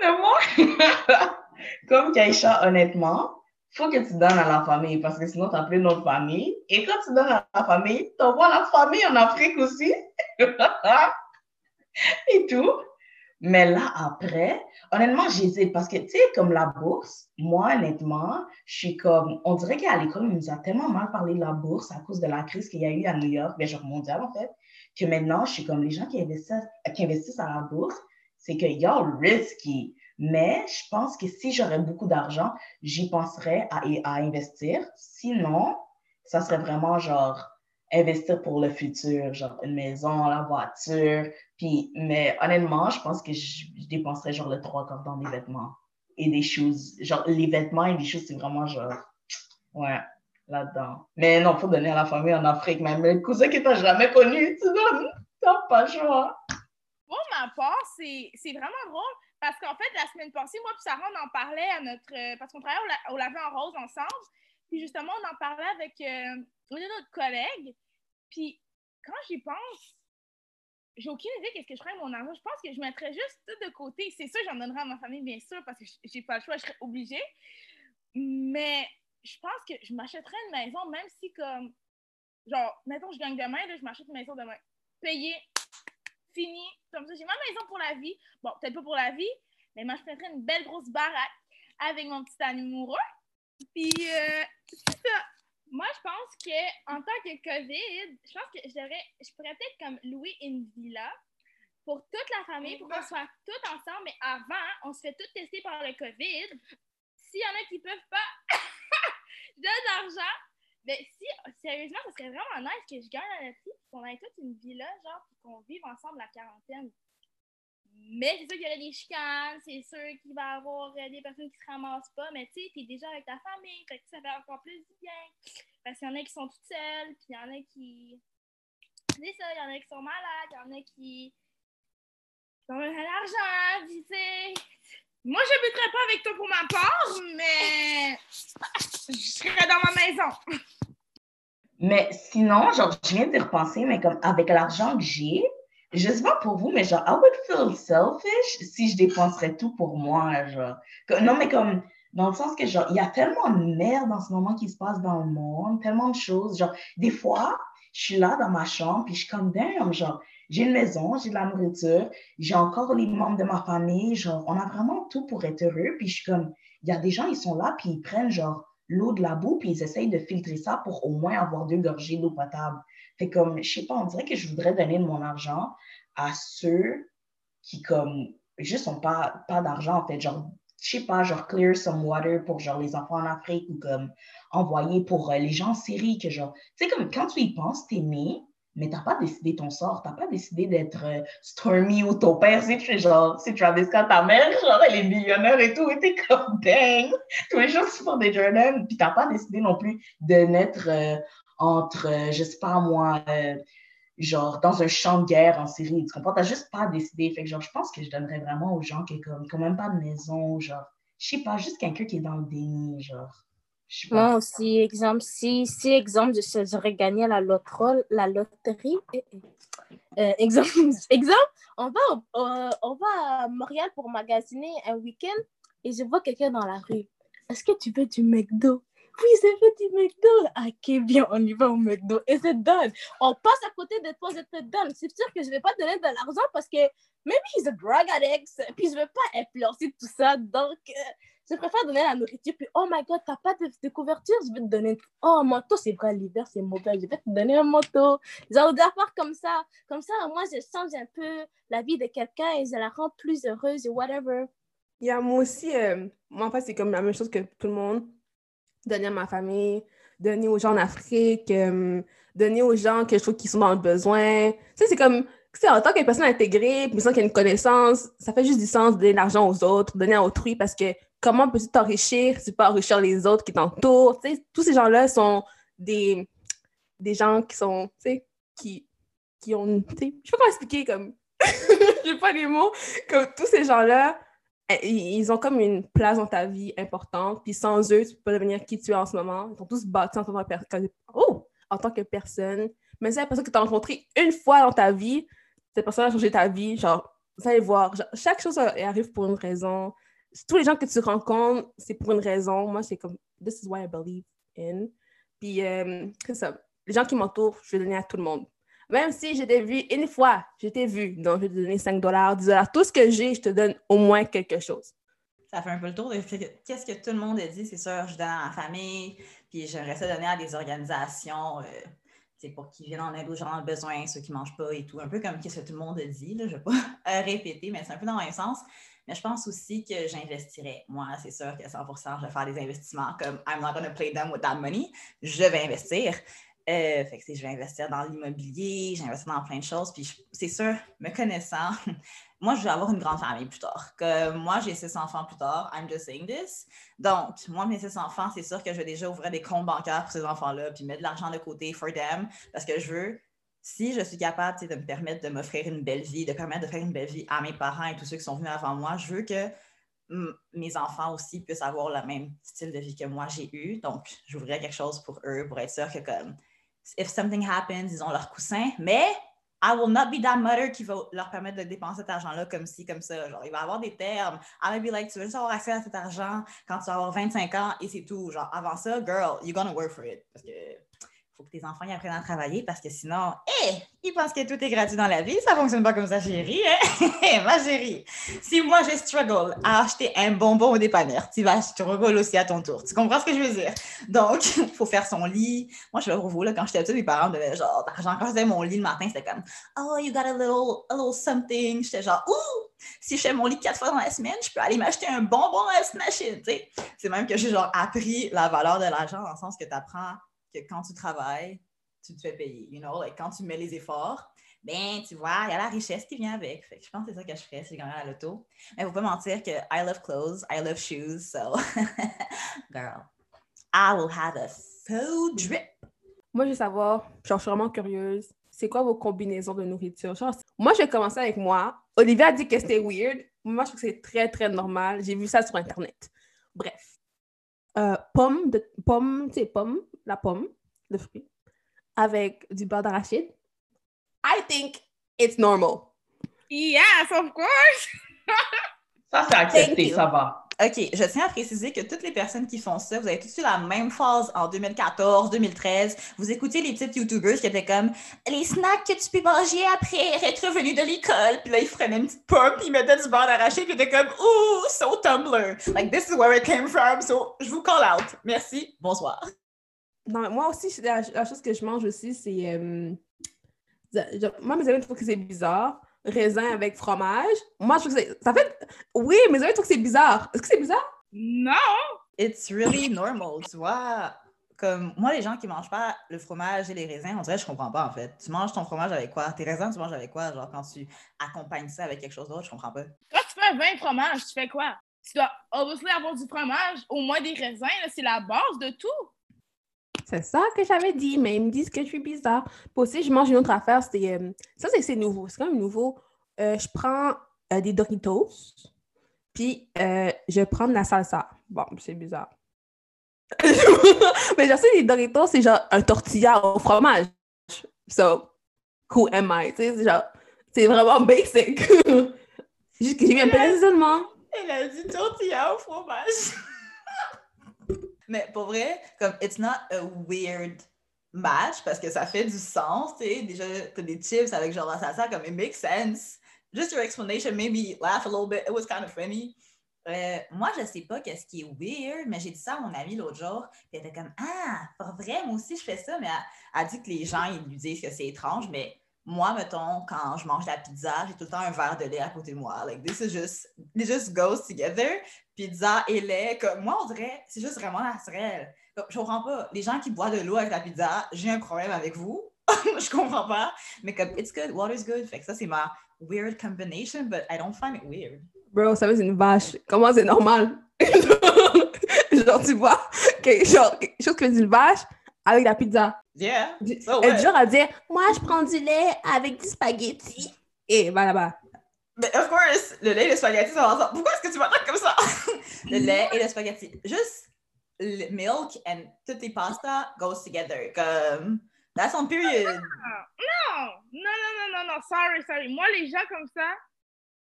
Mais moi, (laughs) comme Kaisha, honnêtement, faut que tu donnes à la famille parce que sinon, tu n'as plus notre famille. Et quand tu donnes à la famille, tu envoies la famille en Afrique aussi. (laughs) Et tout. Mais là, après, honnêtement, j'hésite parce que, tu sais, comme la bourse, moi, honnêtement, je suis comme, on dirait qu'à l'école, on nous a tellement mal parlé de la bourse à cause de la crise qu'il y a eu à New York, bien genre mondiale en fait, que maintenant, je suis comme les gens qui investissent, qui investissent à la bourse, c'est que y'all risky. Mais je pense que si j'aurais beaucoup d'argent, j'y penserais à, à investir. Sinon, ça serait vraiment genre investir pour le futur, genre une maison, la voiture. Puis, mais honnêtement, je pense que je, dépenserais genre le trois quarts dans des vêtements et des choses. Genre, les vêtements et les choses, c'est vraiment genre, ouais, là-dedans. Mais non, faut donner à la famille en Afrique, même le cousin que t'as jamais connu, tu n'as pas le choix. Pour ma part, c'est vraiment drôle parce qu'en fait, la semaine passée, moi et Sarah, on en parlait à notre. Parce qu'on travaillait au, Lavé en Rose ensemble. Puis justement, on en parlait avec euh, une de nos collègues. Puis quand j'y pense, j'ai aucune idée qu'est-ce que je ferais avec mon argent. Je pense que je mettrais juste tout de côté. C'est sûr, j'en donnerais à ma famille, bien sûr, parce que j'ai pas le choix, je serais obligée. Mais je pense que je m'achèterais une maison, même si comme, genre, mettons, je gagne demain, là, je m'achète une maison demain. Payé, fini. Comme ça, j'ai ma maison pour la vie. Bon, peut-être pas pour la vie, mais moi, je mettrais une belle grosse baraque avec mon petit amoureux. Puis, euh, c'est ça moi, je pense qu'en tant que COVID, je pense que je, devrais, je pourrais peut-être comme louer une villa pour toute la famille, pour qu'on soit tous ensemble. Mais avant, on se fait tous tester par le COVID. S'il y en a qui ne peuvent pas, (laughs) je donne l'argent. Mais si, sérieusement, ça serait vraiment nice que je gagne loterie et qu'on ait toute une villa, genre, puis qu'on vive ensemble la quarantaine. Mais c'est sûr qu'il y aurait des chicanes, c'est sûr qu'il va y avoir euh, des personnes qui se ramassent pas, mais tu sais, t'es déjà avec ta famille, ça fait encore plus du bien. Parce qu'il y en a qui sont toutes seules, puis il y en a qui. C'est ça, il y en a qui sont malades, il y en a qui. qui ont l'argent, tu sais. Moi, je n'habiterais pas avec toi pour ma part, mais je serais dans ma maison. Mais sinon, genre, je viens de repenser, mais comme avec l'argent que j'ai, je sais pas pour vous, mais genre, I would feel selfish si je dépenserais tout pour moi, genre. Non, mais comme, dans le sens que, genre, il y a tellement de merde en ce moment qui se passe dans le monde, tellement de choses. Genre, des fois, je suis là dans ma chambre, puis je suis comme, damn, genre, j'ai une maison, j'ai de la nourriture, j'ai encore les membres de ma famille, genre, on a vraiment tout pour être heureux. Puis je suis comme, il y a des gens, ils sont là, puis ils prennent, genre, l'eau de la boue, puis ils essayent de filtrer ça pour au moins avoir deux gorgées d'eau potable. Fait comme, je sais pas, on dirait que je voudrais donner de mon argent à ceux qui, comme, juste n'ont pas, pas d'argent, en fait. Genre, je sais pas, genre, clear some water pour, genre, les enfants en Afrique ou, comme, envoyer pour euh, les gens en Syrie, que, genre, tu sais, comme, quand tu y penses, t'es né, mais t'as pas décidé ton sort, t'as pas décidé d'être euh, Stormy ou ton père, c'est genre, c'est Travis Scott, ta mère, genre, elle est millionnaire et tout, et t'es comme, (laughs) dang, tous les jours, tu fais des Jordan, puis t'as pas décidé non plus de naître euh, entre, euh, je sais pas moi, euh, genre dans un champ de guerre en Syrie. Tu comprends? T'as juste pas décidé. Fait que genre, je pense que je donnerais vraiment aux gens qui comme, quand même pas de maison, genre, je sais pas, juste quelqu'un qui est dans le déni, genre. Moi aussi, exemple, si, si exemple, j'aurais gagné la, la loterie, eh, eh, euh, exemple, (laughs) exemple, on va, on va à Montréal pour magasiner un week-end et je vois quelqu'un dans la rue. Est-ce que tu veux du McDo? oui, c'est fait du McDo. Ah, ok, bien, on y va au McDo. Et c'est done. On passe à côté de toi, c'est done. C'est sûr que je ne vais pas donner de l'argent parce que maybe he's a drug addict. Puis je ne veux pas influencer tout ça. Donc, euh, je préfère donner la nourriture. Puis, oh my God, tu n'as pas de, couverture, je vais te donner. Oh, un manteau, c'est vrai, l'hiver, c'est mauvais. Je vais te donner un manteau. Genre, d'affaires comme ça. Comme ça, moi, je change un peu la vie de quelqu'un et je la rends plus heureuse et whatever. Yeah, moi aussi, euh, moi, en fait, c'est comme la même chose que tout le monde donner à ma famille, donner aux gens en Afrique, euh, donner aux gens que je trouve qui sont dans le besoin. Tu sais, c'est comme, en tant que personne intégrée, puis qui a une connaissance, ça fait juste du sens de donner l'argent aux autres, donner à autrui, parce que comment peux-tu t'enrichir tu peux enrichir les autres qui t'entourent? Tous ces gens-là sont des, des gens qui sont, tu sais, qui, qui ont, tu sais, je sais pas comment expliquer, comme, (laughs) j'ai pas les mots, comme tous ces gens-là, eh, ils ont comme une place dans ta vie importante. Puis sans eux, tu peux pas devenir qui tu es en ce moment. Ils sont tous bâtis en tant que, oh, en tant que personne. Mais c'est la personne que tu as rencontrée une fois dans ta vie, cette personne a changé ta vie. Genre, vous allez voir, chaque chose arrive pour une raison. Tous les gens que tu rencontres, c'est pour une raison. Moi, c'est comme, this is why I believe in. Puis, euh, c'est ça. Les gens qui m'entourent, je vais donner à tout le monde. Même si j'étais vu une fois, j'étais vu, donc je vais te donner 5 dollars, 10 dollars. Tout ce que j'ai, je te donne au moins quelque chose. Ça fait un peu le tour de qu'est-ce que tout le monde a dit, c'est sûr, je donne à la famille, puis j'aimerais ça donner à des organisations euh, c'est pour qu'ils viennent en aide aux gens le besoin, ceux qui ne mangent pas et tout. Un peu comme ce que tout le monde a dit, là, je ne vais pas (laughs) répéter, mais c'est un peu dans le même sens. Mais je pense aussi que j'investirais. Moi, c'est sûr que 100 je vais faire des investissements comme I'm not going to play them with that money. Je vais investir. Euh, fait que je vais investir dans l'immobilier, j'investis dans plein de choses. Puis c'est sûr, me connaissant, (laughs) moi, je vais avoir une grande famille plus tard. Que moi, j'ai six enfants plus tard. I'm just saying this. Donc, moi, mes six enfants, c'est sûr que je vais déjà ouvrir des comptes bancaires pour ces enfants-là, puis mettre de l'argent de côté for them, parce que je veux, si je suis capable de me permettre de m'offrir une belle vie, de permettre de faire une belle vie à mes parents et tous ceux qui sont venus avant moi, je veux que mes enfants aussi puissent avoir le même style de vie que moi j'ai eu. Donc, j'ouvrirai quelque chose pour eux pour être sûr que comme if something happens, ils ont leur coussin, mais I will not be that mother qui va leur permettre de dépenser cet argent-là comme ci, comme ça. Genre, il va avoir des termes. I will be like, tu veux juste avoir accès à cet argent quand tu vas avoir 25 ans et c'est tout. Genre, avant ça, girl, you're gonna work for it. Parce que faut que tes enfants y apprennent à travailler parce que sinon, hé, ils pensent que tout est gratuit dans la vie. Ça fonctionne pas comme ça, chérie. Hein? (laughs) Ma chérie, si moi je struggle à acheter un bonbon au dépanneur, tu vas struggle aussi à ton tour. Tu comprends ce que je veux dire? Donc, il (laughs) faut faire son lit. Moi, je vais pour vous, là, quand j'étais petite, mes parents me genre d'argent. Quand je faisais mon lit le matin, c'était comme, oh, you got a little, a little something. J'étais genre, ouh! si je fais mon lit quatre fois dans la semaine, je peux aller m'acheter un bonbon à la machine. C'est même que j'ai genre appris la valeur de l'argent dans le sens que tu apprends que quand tu travailles, tu te fais payer. You know, like quand tu mets les efforts, ben, tu vois, il y a la richesse qui vient avec. Je pense que c'est ça que je ferais si je gagnais à l'auto. Mais il ne faut pas mentir que I love clothes, I love shoes, so (laughs) girl, I will have a full drip. Moi, je veux savoir, genre, je suis vraiment curieuse, c'est quoi vos combinaisons de nourriture? Genre, moi, je vais commencer avec moi. Olivia a dit que c'était weird. Moi, je trouve que c'est très, très normal. J'ai vu ça sur Internet. Bref. Euh, de, pomme, tu sais, pomme, la pomme, le fruit, avec du beurre d'arachide. I think it's normal. Yes, of course! (laughs) ça, c'est accepté, ça va. OK, je tiens à préciser que toutes les personnes qui font ça, vous avez tous eu la même phase en 2014, 2013. Vous écoutez les petites YouTubers qui étaient comme les snacks que tu peux manger après être revenu de l'école. Puis là, ils freinaient une petite pomme, puis ils mettaient du beurre d'arachide, puis ils étaient comme Ouh, so Tumblr. Like, this is where it came from. So, je vous call out. Merci. Bonsoir. Non, moi aussi, la, chose que je mange aussi, c'est. Euh, moi, mes amis trouvent que c'est bizarre. Raisin avec fromage. Moi, je trouve que c'est. Ça fait. Oui, mes amis trouvent que c'est bizarre. Est-ce que c'est bizarre? Non! It's really normal, tu vois. Comme moi, les gens qui mangent pas le fromage et les raisins, on dirait que je comprends pas en fait. Tu manges ton fromage avec quoi? Tes raisins, tu manges avec quoi? Genre quand tu accompagnes ça avec quelque chose d'autre, je comprends pas. Quand tu fais un vin fromage, tu fais quoi? Tu dois obviously avoir du fromage, au moins des raisins, c'est la base de tout. C'est ça que j'avais dit, mais ils me disent que je suis bizarre. Puis aussi, je mange une autre affaire, c'est... Euh, ça, c'est nouveau. C'est quand même nouveau. Euh, je prends euh, des Doritos, puis je prends de la salsa. Bon, c'est bizarre. (laughs) mais je sais, les Doritos, c'est genre un tortilla au fromage. So, who am I? c'est genre... C'est vraiment basic. Juste (laughs) que j'ai peu de Elle a dit tortilla au fromage. (laughs) Mais pour vrai, comme it's not a weird match parce que ça fait du sens, tu sais. Déjà, t'as des chips avec genre la salsa, comme it makes sense. Just your explanation made me laugh a little bit. It was kind of funny. Euh, moi, je sais pas qu'est-ce qui est weird, mais j'ai dit ça à mon amie l'autre jour, elle était comme Ah, pour vrai, moi aussi je fais ça, mais elle, a dit que les gens, ils lui disent que c'est étrange, mais moi, mettons, quand je mange la pizza, j'ai tout le temps un verre de lait à côté de moi. Like, this is just, it just goes together. Pizza et lait, comme moi, on dirait, c'est juste vraiment naturel. je comprends pas. Les gens qui boivent de l'eau avec la pizza, j'ai un problème avec vous. (laughs) je comprends pas. Mais comme, it's good, water's good. Fait que ça, c'est ma weird combination, but I don't find it weird. Bro, ça veut une vache. Comment c'est normal? (laughs) genre, tu vois, quelque chose, quelque chose que une vache avec la pizza. Yeah. So Elle est genre à dire, moi, je prends du lait avec du spaghetti. Et voilà, là Mais of course, le lait et le spaghetti sont ensemble. Pourquoi est-ce que tu m'attends comme ça? (laughs) le lait et le spaghetti. Juste le milk and toutes les pastas goes together. Comme, that's on period. Non, non, non, non, non, non, sorry, sorry. Moi, les gens comme ça,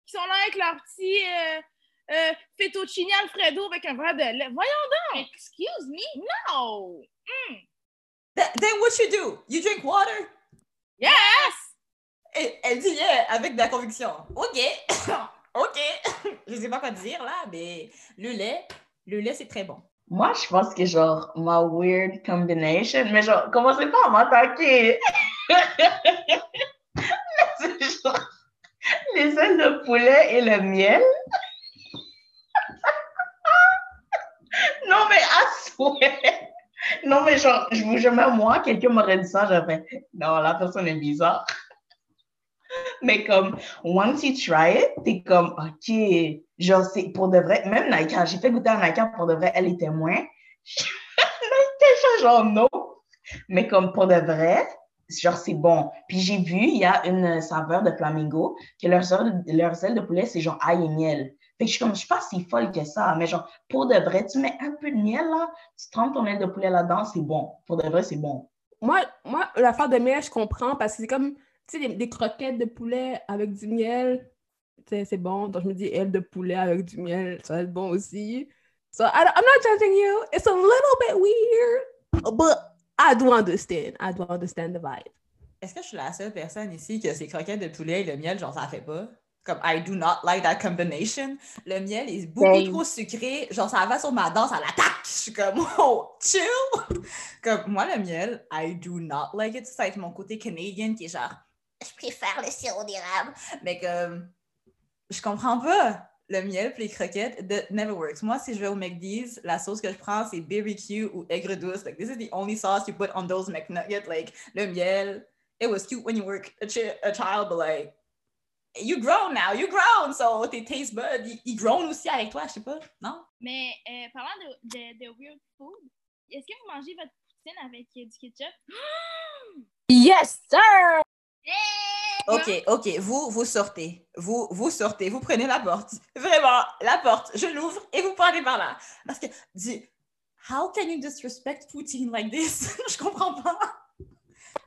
qui sont là avec leur petit euh, euh, fettuccine alfredo avec un verre de lait. Voyons donc! Excuse me? No! Mm. Th then what you do? You drink water? Yes! Et elle dit yeah avec de la conviction. OK. (coughs) OK. (coughs) je sais pas quoi dire là, mais le lait, le lait, c'est très bon. Moi, je pense que genre, ma weird combination, mais genre, commencez pas à m'attaquer. (laughs) c'est genre, les ailes de poulet et le miel. (laughs) non, mais à souhait. Non, mais genre, je vous jure, même moi, quelqu'un m'aurait dit ça, j'aurais fait, non, la personne est bizarre. Mais comme, once you try it, t'es comme, OK, genre, c'est pour de vrai. Même Nike, j'ai fait goûter à Nike pour de vrai, elle était moins. (laughs) Nike, genre, non. Mais comme pour de vrai, genre, c'est bon. Puis j'ai vu, il y a une saveur de flamingo, que leurs ailes, leurs ailes de poulet, c'est genre ail et miel. Fait que je suis comme, je suis pas si folle que ça, mais genre, pour de vrai, tu mets un peu de miel là, tu trempes ton aile de poulet là-dedans, c'est bon. Pour de vrai, c'est bon. Moi, moi l'affaire de miel, je comprends parce que c'est comme, sais, des, des croquettes de poulet avec du miel, c'est bon. Donc, je me dis, aile de poulet avec du miel, ça va être bon aussi. So, I I'm not judging you. It's a little bit weird, but I do understand. I do understand the vibe. Est-ce que je suis la seule personne ici que ces croquettes de poulet et le miel, genre, ça fait pas? Comme, I do not like that combination. Le miel est beaucoup Same. trop sucré. Genre, ça va sur ma dent, ça l'attaque. Je suis comme, (laughs) oh, chill! Comme, moi, le miel, I do not like it. Ça va être mon côté canadien qui est genre, je préfère le sirop d'érable. Mais comme, je comprends pas. Le miel puis les croquettes, that never works. Moi, si je vais au McDee's, la sauce que je prends, c'est BBQ ou aigre douce. Like, this is the only sauce you put on those McNuggets. Like, le miel, it was cute when you were a, chi- a child, but like, you grown now, you grown, so tes taste buds, ils, ils grown aussi avec toi, je sais pas, non? Mais euh, parlant de, de, de weird food, est-ce que vous mangez votre poutine avec euh, du ketchup? (gasps) Yes, sir! Ok, ok, vous, vous sortez, vous, vous sortez, vous prenez la porte, vraiment, la porte, je l'ouvre et vous partez par là. Parce que, dis, how can you disrespect Poutine like this? (laughs) je comprends pas.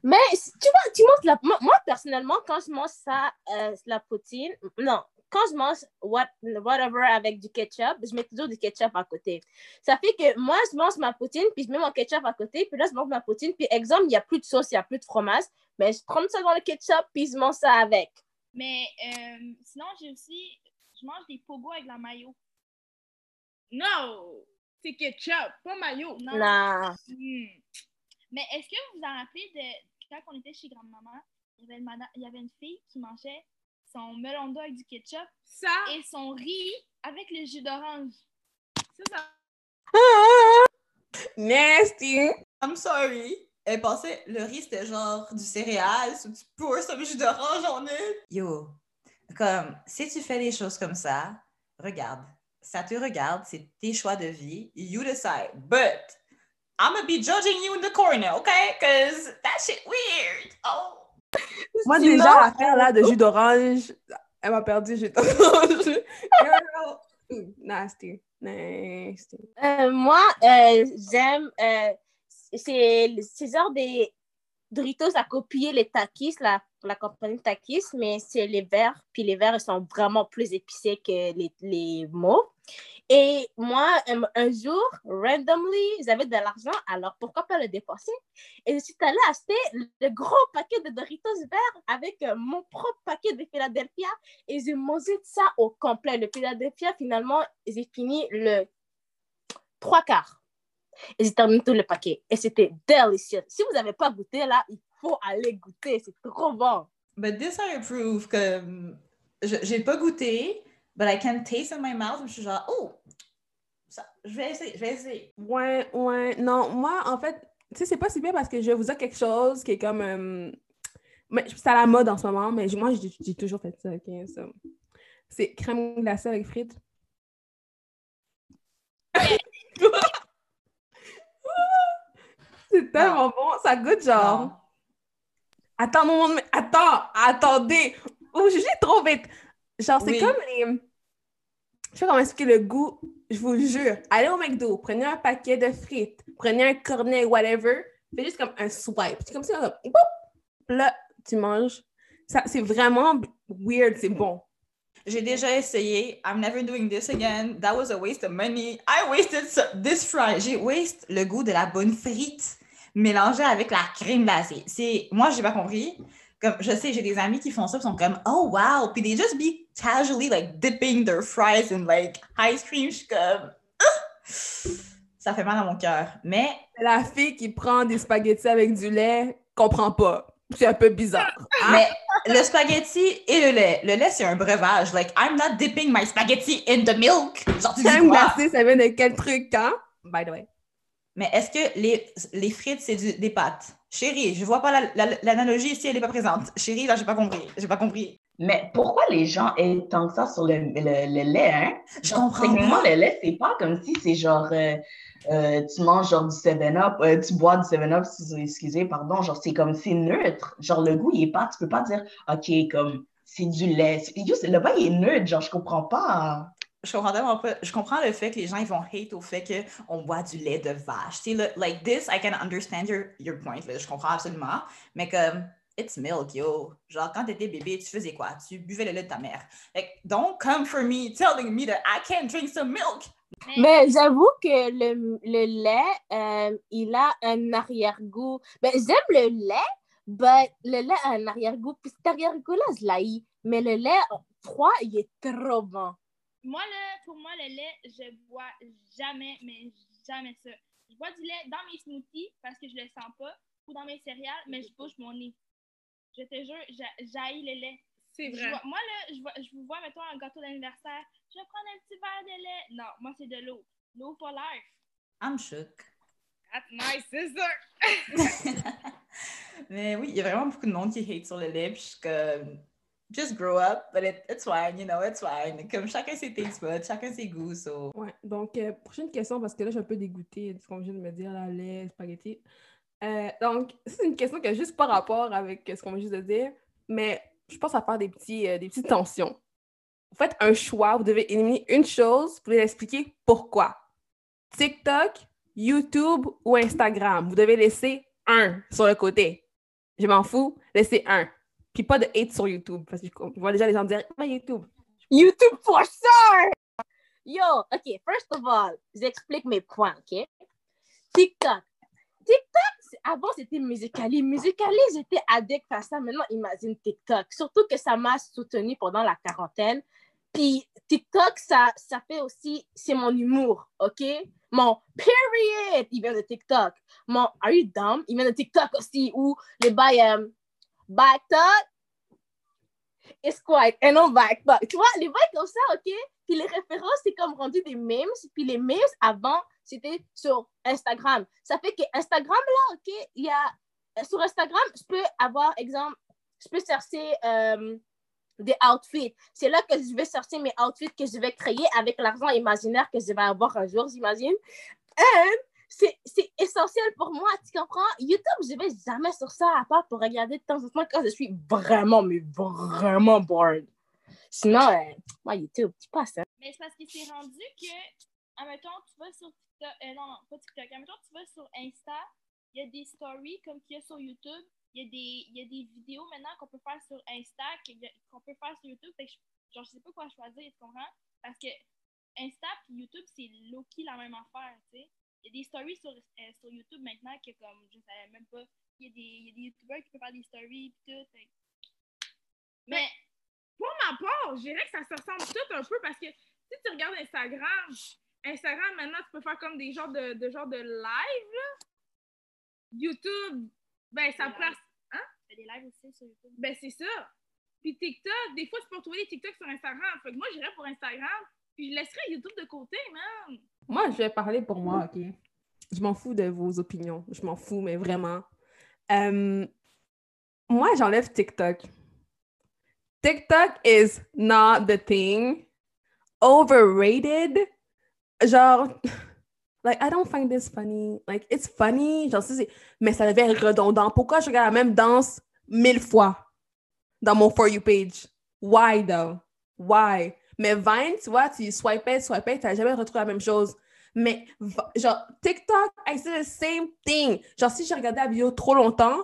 Mais tu vois, tu manges la... Moi, personnellement, quand je mange ça, euh, la poutine, non, quand je mange what, whatever avec du ketchup, je mets toujours du ketchup à côté. Ça fait que moi, je mange ma poutine, puis je mets mon ketchup à côté, puis là, je mange ma poutine, puis exemple, il n'y a plus de sauce, il n'y a plus de fromage, mais je trempe ça dans le ketchup, puis je mange ça avec. Mais euh, sinon, j'ai aussi. Je mange des pogos avec la mayo. Non! C'est ketchup, pas mayo. Non. Hmm. Mais est-ce que vous vous en rappelez de quand on était chez grand-maman, il y avait une, mada- il y avait une fille qui mangeait son melon d'eau avec du ketchup Ça, et son riz avec le jus d'orange. ça, ça. Nasty! I'm sorry. Elle pensait, le riz, c'était genre du céréal, so tu pour some jus d'orange en it. Yo, comme, si tu fais les choses comme ça, regarde, ça te regarde, c'est tes choix de vie, you decide. But, I'm gonna be judging you in the corner, okay? Cause that shit weird. Oh. Moi, Sinon, déjà, l'affaire là de jus d'orange, elle m'a perdu jus d'orange. Nasty. Nasty. Euh, moi, euh, j'aime. euh, c'est genre des Doritos à copier les Takis, la, la compagnie Takis, mais c'est les verts. Puis les verts, ils sont vraiment plus épicés que les, les mauves. Et moi, un, jour, randomly, j'avais de l'argent, alors pourquoi pas le dépenser? Et je suis allée acheter le gros paquet de Doritos verts avec euh, mon propre paquet de Philadelphia et j'ai mangé ça au complet. Le Philadelphia, finalement, j'ai fini le trois quarts. Et j'ai terminé tout le paquet. Et c'était délicieux. Si vous n'avez pas goûté, là, il faut aller goûter. C'est trop bon. But this I approve que je- j'ai pas goûté, but I can taste in my mouth. Je suis genre, oh, ça, je vais essayer, je vais essayer. Ouais, ouais. Non, moi, en fait, tu sais, c'est pas si bien parce que je vais vous dire quelque chose qui est comme. euh, c'est à la mode en ce moment, mais moi, j'ai toujours fait ça, OK? ça. C'est crème glacée avec frites. (laughs) c'est tellement bon. Ça goûte genre. Non. Attends, non, mais attends, attendez. Oh, j'ai trop vite. Genre, c'est Oui. comme les. Je sais comment expliquer le goût. Je vous jure. Allez au McDo, prenez un paquet de frites, prenez un cornet, whatever. Fais juste comme un swipe. C'est comme ça, comme. Là, tu manges. Ça, c'est vraiment weird, c'est bon. J'ai déjà essayé. I'm never doing this again. That was a waste of money. I wasted this fry. J'ai waste le goût de la bonne frite mélangée avec la crème glacée. C'est moi j'ai pas compris. Comme, je sais, j'ai des amis qui font ça, ils sont comme, oh wow, puis they just be casually like dipping their fries in like ice cream. Je suis comme, Ah! ça fait mal à mon cœur. Mais La fille qui prend des spaghettis avec du lait comprend pas. C'est un peu bizarre. (laughs) Mais le spaghetti et le lait. Le lait, c'est un breuvage. Like, I'm not dipping my spaghetti in the milk. Genre, tu dis glacée, ça vient de quel truc quand? By the way. Mais est-ce que les, les frites, c'est du- des pâtes? Chérie, je vois pas la- la- l'analogie ici, elle est pas présente. Chérie, là, j'ai pas compris. J'ai pas compris. Mais pourquoi les gens aiment tant que ça sur le, le, le lait, hein? Je Genre, comprends Techniquement, le lait, c'est pas comme si c'est genre, euh, euh, tu manges genre du 7-Up, euh, tu bois du 7-Up, si- excusez, pardon, genre c'est comme, c'est neutre. Genre le goût, il est pas, tu peux pas dire, OK, comme, c'est du lait. Le bain, il est neutre, genre je comprends pas. Je comprends tellement pas. Je comprends le fait que les gens ils vont hate au fait qu'on boit du lait de vache. Tu sais, like this, I can understand your, your point. là. Je comprends absolument. Mais comme, it's milk, yo. Genre, quand t'étais bébé, tu faisais quoi? Tu buvais le lait de ta mère. Like, don't come for me telling me that I can't drink some milk. Mais j'avoue que le, le lait, euh, il a un arrière-goût. Ben, j'aime le lait, but le lait a un arrière-goût. Puis cet arrière-goût-là, je l'haïs. Mais le lait froid, il est trop bon. Moi, là, pour moi, le lait, je bois jamais, mais jamais ça. Je bois du lait dans mes smoothies parce que je le sens pas, ou dans mes céréales, mais je bouge mon nez. Je te jure, j'haïs le lait. C'est Je vrai. vois- moi, là, je, vois, je vous vois, mettons, un gâteau d'anniversaire. Je vais prendre un petit verre de lait. Non, moi, c'est de l'eau. L'eau for life. I'm shook. That's nice, c'est ça. (laughs) Mais oui, il y a vraiment beaucoup de monde qui hate sur le lait. Puis je suis comme, just grow up, but it- it's fine, you know, it's fine. Comme chacun ses taste buds, chacun ses goûts. So. Ouais, donc, euh, prochaine question, parce que là, je suis un peu dégoûtée de ce qu'on vient de me dire, là, lait, spaghetti. Euh, donc, c'est une question qui a juste pas rapport avec ce qu'on vient juste de dire, mais je pense à faire des, petits, euh, des petites tensions. Vous faites un choix, vous devez éliminer une chose, vous pouvez expliquer pourquoi. TikTok, YouTube ou Instagram? Vous devez laisser un sur le côté. Je m'en fous, laissez un. Puis pas de hate sur YouTube, parce que je vois déjà les gens dire, bah, YouTube. YouTube for sure! Yo, OK, first of all, j'explique mes points, OK? TikTok. TikTok, avant, c'était Musicali. Musicali, j'étais addict à ça. Maintenant, imagine TikTok. Surtout que ça m'a soutenu pendant la quarantaine. Puis TikTok, ça, ça fait aussi, c'est mon humour, OK? Mon period, il vient de TikTok. Mon Are you dumb? Il vient de TikTok aussi. Ou les bails, euh, back talk, it's quiet, and non back talk. Tu vois, les bails comme ça, OK? Puis les références, c'est comme rendu des memes. Puis les memes, avant, c'était sur Instagram. Ça fait que Instagram, là, OK, il y a... Sur Instagram, je peux avoir, exemple, je peux chercher euh, des outfits. C'est là que je vais chercher mes outfits que je vais créer avec l'argent imaginaire que je vais avoir un jour, j'imagine. C'est essentiel pour moi, tu comprends? YouTube, je vais jamais sur ça à part pour regarder de temps en temps quand je suis vraiment, mais vraiment bored. Sinon, euh, moi, YouTube, tu passes, hein? Mais c'est parce que c'est rendu que, admettons, tu vas sur TikTok, euh, non, non, pas TikTok, admettons, tu vas sur Insta, il y a des stories comme qu'il y a sur YouTube, il y a des, y a des vidéos maintenant qu'on peut faire sur Insta, qu'on peut faire sur YouTube, je, genre, je sais pas quoi choisir, tu comprends? Parce que Insta puis YouTube, c'est low-key la même affaire, tu sais. Il y a des stories sur, euh, sur YouTube maintenant que, comme, je savais même pas, il y a des, y a des YouTubers qui peuvent faire des stories pis tout, fait Mais, Pour ma part, je dirais que ça se ressemble tout un peu parce que si tu regardes Instagram, Instagram, maintenant, tu peux faire comme des genres de, de, genre de live, là. YouTube, ben, ça place. il y a des lives aussi sur YouTube. Ben, c'est ça. Puis TikTok, des fois, tu peux retrouver des TikTok sur Instagram. Fait que moi, j'irais pour Instagram, puis je laisserais YouTube de côté, man. Moi, je vais parler pour moi, OK? Je m'en fous de vos opinions. Je m'en fous, mais vraiment. Euh, moi, j'enlève TikTok. TikTok is not the thing. Overrated. Genre, like, I don't find this funny. Like, it's funny. Genre, c'est- mais ça devient redondant. Pourquoi je regarde la même danse mille fois dans mon For You page? Why, though? Why? Mais Vine, tu vois, tu swipais, swipais, tu n'as jamais retrouvé la même chose. Mais, genre, TikTok, I say the same thing. Genre, si j'ai regardé la vidéo trop longtemps,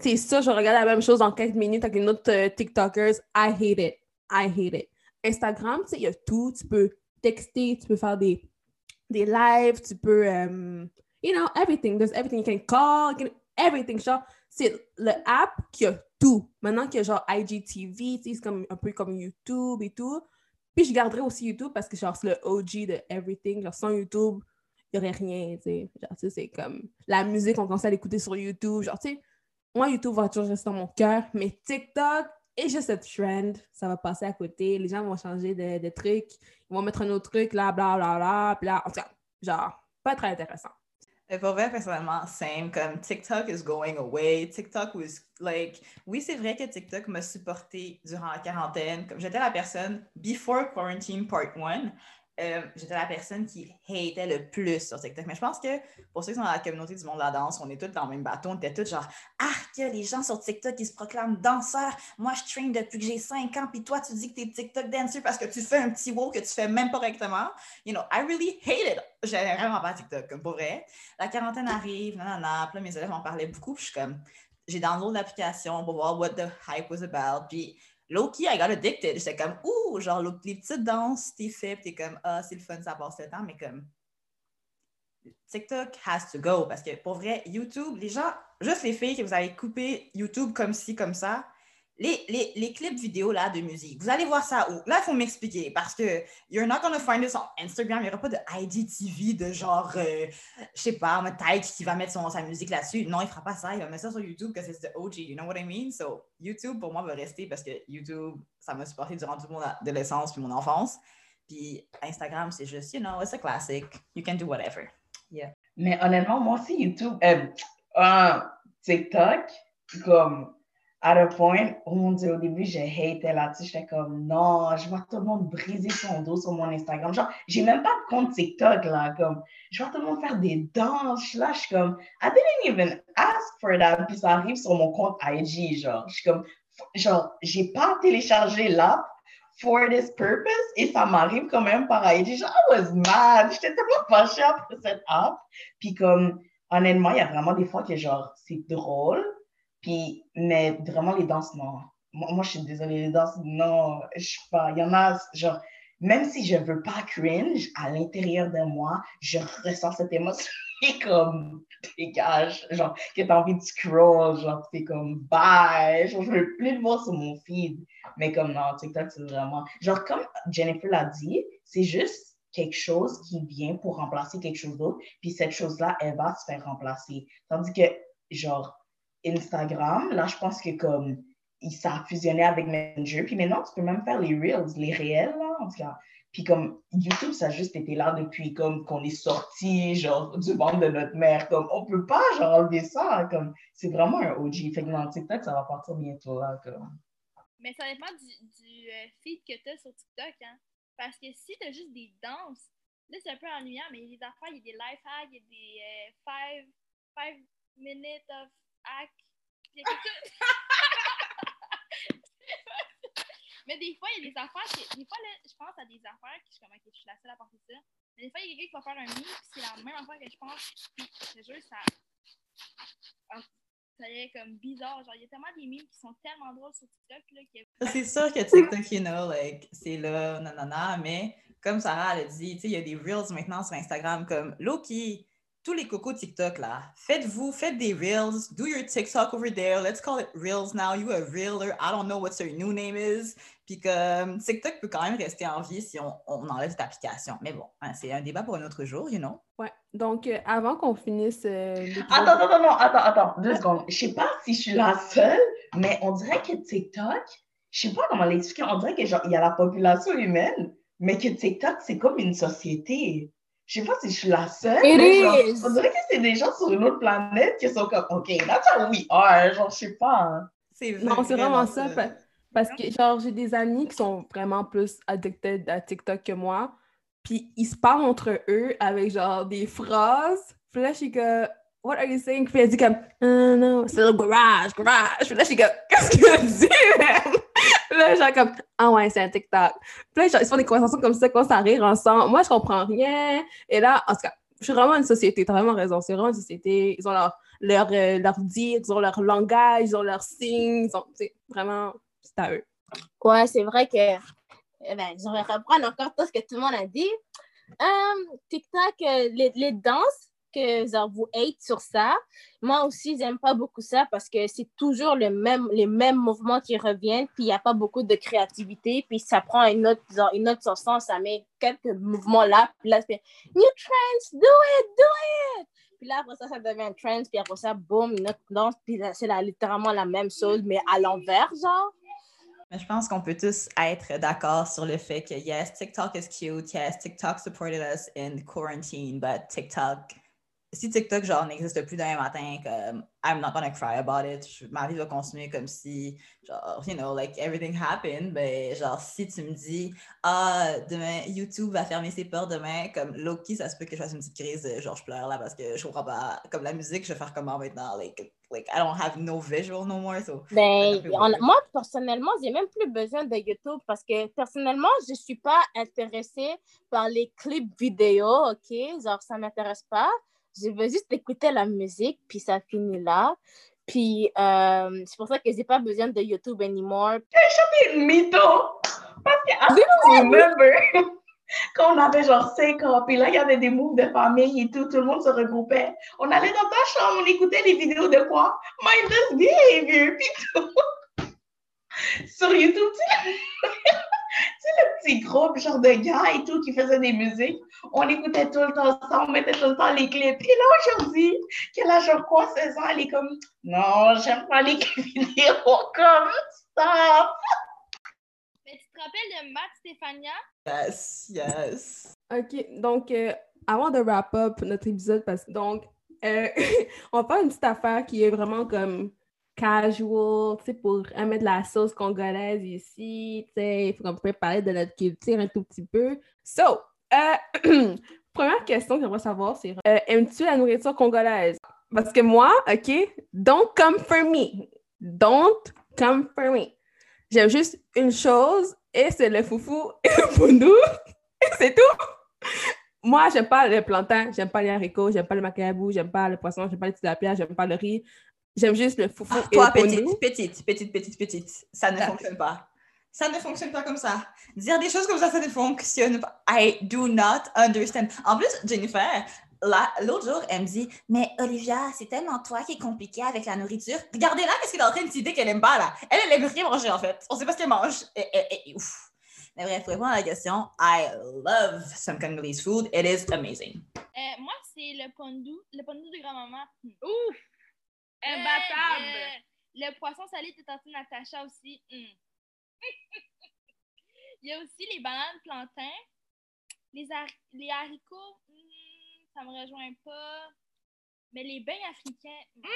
c'est ça, je regarde la même chose en quelques minutes avec une autre euh, TikTokers. I hate it. I hate it. Instagram, tu sais, il y a tout. Tu peux texter, tu peux faire des, des lives, tu peux, um, you know, everything. There's everything. You can call, you can- everything. Genre, c'est le app qui a tout. Maintenant qu'il y a genre IGTV, c'est comme, un peu comme YouTube et tout. Puis je garderais aussi YouTube parce que genre c'est le OG de everything. Genre sans YouTube, il n'y aurait rien. Genre, tu sais, c'est comme la musique, on commence à l'écouter sur YouTube. Genre, tu sais, moi, YouTube va toujours rester dans mon cœur, mais TikTok est juste cette trend. Ça va passer à côté. Les gens vont changer de, de trucs. Ils vont mettre un autre truc, là, bla, bla, bla. Puis là, en tout cas, genre, pas très intéressant. Et pour vrai, personnellement, same, comme TikTok is going away. TikTok was like, oui, c'est vrai que TikTok m'a supporté durant la quarantaine. Comme j'étais la personne, before quarantine part one, euh, j'étais la personne qui hatait le plus sur TikTok. Mais je pense que pour ceux qui sont dans la communauté du monde de la danse, on est tous dans le même bateau. On était tous genre, ah, que les gens sur TikTok, ils se proclament danseurs. Moi, je train depuis que j'ai 5 ans, puis toi, tu dis que t'es TikTok dancer parce que tu fais un petit wow que tu fais même pas correctement. You know, I really hate it. J'avais vraiment pas TikTok, comme pour vrai. La quarantaine arrive, nanana. Puis là, mes élèves en parlaient beaucoup, puis je suis comme, j'ai download l'application pour voir what the hype was about. Puis low-key, I got addicted. J'étais comme, ouh, genre, les petites danses, t'es fait, t'es comme, ah, c'est le fun, ça passe le temps, mais comme, TikTok has to go. Parce que pour vrai, YouTube, les gens, juste les filles que vous avez coupé YouTube comme ci, comme ça, les, les, clips vidéo là, de musique, vous allez voir ça où? Là, il faut m'expliquer parce que you're not gonna find this on Instagram. Il n'y aura pas de IGTV de genre, euh, je sais pas, Tyke qui va mettre son, sa musique là-dessus. Non, il fera pas ça. Il va mettre ça sur YouTube parce que c'est the OG. You know what I mean? So, YouTube, pour moi, va rester parce que YouTube, ça m'a supporté durant toute mon adolescence puis mon enfance. Puis Instagram, c'est juste, you know, it's a classic. You can do whatever. Yeah. Mais honnêtement, moi aussi, YouTube, euh, euh, TikTok, comme à un point, oh mon Dieu, au début, j'ai haté là-dessus. J'étais comme, non, je vois tout le monde briser son dos sur mon Instagram. Genre, j'ai même pas de compte TikTok, là. Comme, je vois tout le monde faire des danses. Là, je suis comme, I didn't even ask for that. Puis ça arrive sur mon compte IG, genre. Je suis comme, genre, j'ai pas téléchargé l'app for this purpose et ça m'arrive quand même par IG. Genre, I was mad. J'étais tellement fâchée après cette app. Puis comme, honnêtement, il y a vraiment des fois que, genre, c'est drôle puis, mais vraiment, les danses, non. Moi, je suis désolée, les danses, non, je sais pas. Il y en a, genre, même si je veux pas cringe, à l'intérieur de moi, je ressens cette émotion (laughs) et comme, dégage, genre, que t'as envie de scroll, genre, t'es comme, bye, genre, je veux plus le voir sur mon feed. Mais comme, non, TikTok, c'est vraiment, genre, comme Jennifer l'a dit, c'est juste quelque chose qui vient pour remplacer quelque chose d'autre, puis cette chose-là, elle va se faire remplacer. Tandis que, genre, Instagram, là, je pense que comme ça a fusionné avec Messenger. Puis maintenant, tu peux même faire les Reels, les réels, là, en tout cas. Puis comme YouTube, ça a juste été là depuis comme qu'on est sorti, genre, du ventre de notre mère. Comme, on peut pas, genre, enlever ça. Comme, c'est vraiment un OG. Fait que dans TikTok, ça va partir bientôt, là, comme. Mais ça dépend du, du euh, feed que tu as sur TikTok, hein. Parce que si tu as juste des danses, là, c'est un peu ennuyant, mais il y a des affaires, il y a des life hacks, il y a des 5 euh, five minutes of (laughs) (laughs) mais des fois, il y a des affaires. Des fois, là, je pense à des affaires qui je suis comme, je suis la seule à penser ça. Mais des fois, il y a quelqu'un qui va faire un meme, puis c'est la même affaire que je pense. Puis, je jure, ça. Ah, ça est comme bizarre. Genre, il y a tellement des memes qui sont tellement drôles sur TikTok. Là, que... C'est sûr que TikTok, you know, like, c'est là, nanana, mais comme Sarah l'a dit, il y a des Reels maintenant sur Instagram comme Loki tous les cocos TikTok là, faites-vous, faites des reels, do your TikTok over there, let's call it reels now, you a reeler, I don't know what your new name is. Puis que TikTok peut quand même rester en vie si on, on enlève cette application. Mais bon, hein, c'est un débat pour un autre jour, you know? Ouais, donc euh, avant qu'on finisse. Euh, attends, attends, attends, attends, attends, deux secondes. Je sais pas si je suis la seule, mais on dirait que TikTok, je sais pas comment l'expliquer, on dirait qu'il y a la population humaine, mais que TikTok, c'est comme une société je sais pas si je suis la seule. on dirait que c'est des gens sur une autre planète qui sont comme, OK, that's how we are. Genre, je sais pas. Hein. Non, c'est vraiment ça. Parce que, genre, j'ai des amis qui sont vraiment plus addicted à TikTok que moi. Puis ils se parlent entre eux avec, genre, des phrases. Puis là, je suis comme, What are you saying? Puis elle dit comme, oh, non, c'est le garage, garage. Puis là, je suis comme, qu'est-ce que tu dis, man? Là, genre comme, ah ouais, c'est un TikTok. Puis là, ils font des conversations comme ça, quand ça rire ensemble. Moi, je comprends rien. Et là, en tout cas, je suis vraiment une société. T'as vraiment raison. C'est vraiment une société. Ils ont leur, leur, euh, leur dire, ils ont leur langage, ils ont leurs signes. Ils ont, vraiment, c'est à eux. Ouais, c'est vrai que, eh ben, je vais reprendre encore tout ce que tout le monde a dit. Euh, TikTok, euh, les, les danses, que genre, vous hate sur ça. Moi aussi, j'aime pas beaucoup ça parce que c'est toujours le même, les mêmes mouvements qui reviennent, puis il n'y a pas beaucoup de créativité, puis ça prend une autre, genre, une autre sens, ça met quelques mouvements là, puis là, c'est New trends, do it, do it! Puis là, après ça, ça devient un trend, puis après ça, boum, une autre danse, puis c'est littéralement la même chose, mais à l'envers, genre. Je pense qu'on peut tous être d'accord sur le fait que, yes, TikTok is cute, yes, TikTok supported us in quarantine, but TikTok si TikTok, genre, n'existe plus demain matin, comme, I'm not gonna cry about it, ma vie va continuer comme si, genre, you know, like, everything happened, ben, genre, si tu me dis, ah, demain, YouTube va fermer ses portes demain, comme, Loki, ça se peut que je fasse une petite crise, genre, je pleure là, parce que je comprends pas, comme la musique, je vais faire comment maintenant, like, like, I don't have no visual no more, so. Ben, moi, personnellement, j'ai même plus besoin de YouTube, parce que, personnellement, je suis pas intéressée par les clips vidéo, ok, genre, ça m'intéresse pas je veux juste écouter la musique, puis ça finit là. Puis euh, c'est pour ça que j'ai pas besoin de YouTube anymore. Chopé une mytho! Parce que, I ah, remember, (laughs) quand on avait genre 5 ans, puis là, il y avait des moves de famille et tout, tout le monde se regroupait. On allait dans ta chambre, on écoutait les vidéos de quoi? Mindless Behavior, puis tout. (laughs) Sur YouTube, tu sais. sais, le petit groupe, genre de gars et tout, qui faisaient des musiques. On écoutait tout le temps ça, on mettait tout le temps les clips. Et là, aujourd'hui, qu'elle a genre quoi, 16 ans, elle est comme, non, j'aime pas les clips (laughs) vidéo comme ça. Mais tu te rappelles de Matt Stéphania? Yes, yes. OK, donc, euh, avant de wrap up notre épisode, parce que, donc, euh, (laughs) on va faire une petite affaire qui est vraiment comme casual, tu sais, pour mettre de la sauce congolaise ici, tu sais, il faut qu'on puisse parler de notre culture un tout petit peu. So, euh, (clears throat) première question que j'aimerais savoir, c'est euh, aimes-tu la nourriture congolaise? Parce que moi, OK, don't come for me. Don't come for me. J'aime juste une chose, et c'est le foufou et le poundou. c'est tout. Moi, j'aime pas le plantain, j'aime pas les haricots, j'aime pas le macabou, j'aime pas le poisson, j'aime pas les tilapia, j'aime pas le riz. J'aime juste le foufou ah, et toi, petite, petite, petite, petite, petite. Ça ne fonctionne pas. Ça ne fonctionne pas comme ça. Dire des choses comme ça, ça ne fonctionne pas. I do not understand. En plus, Jennifer, l'autre jour, elle me dit Mais Olivia, c'est tellement toi qui est compliqué avec la nourriture. Regardez là, qu'est-ce qu'elle est en train de citer qu'elle aime pas là. Elle, elle aime rien manger en fait. On sait pas ce qu'elle mange. Et, ouf. Mais bref, répondre à la question, I love some Congolese food. It is amazing. Euh, moi, c'est le pondu, le pondu de grand-maman. Ouf! Imbattable. le poisson salé de tante Natacha aussi. Hmm. (laughs) Il y a aussi les bananes plantains. Les, les haricots, hmm, ça me rejoint pas. Mais les bains africains. Mmh.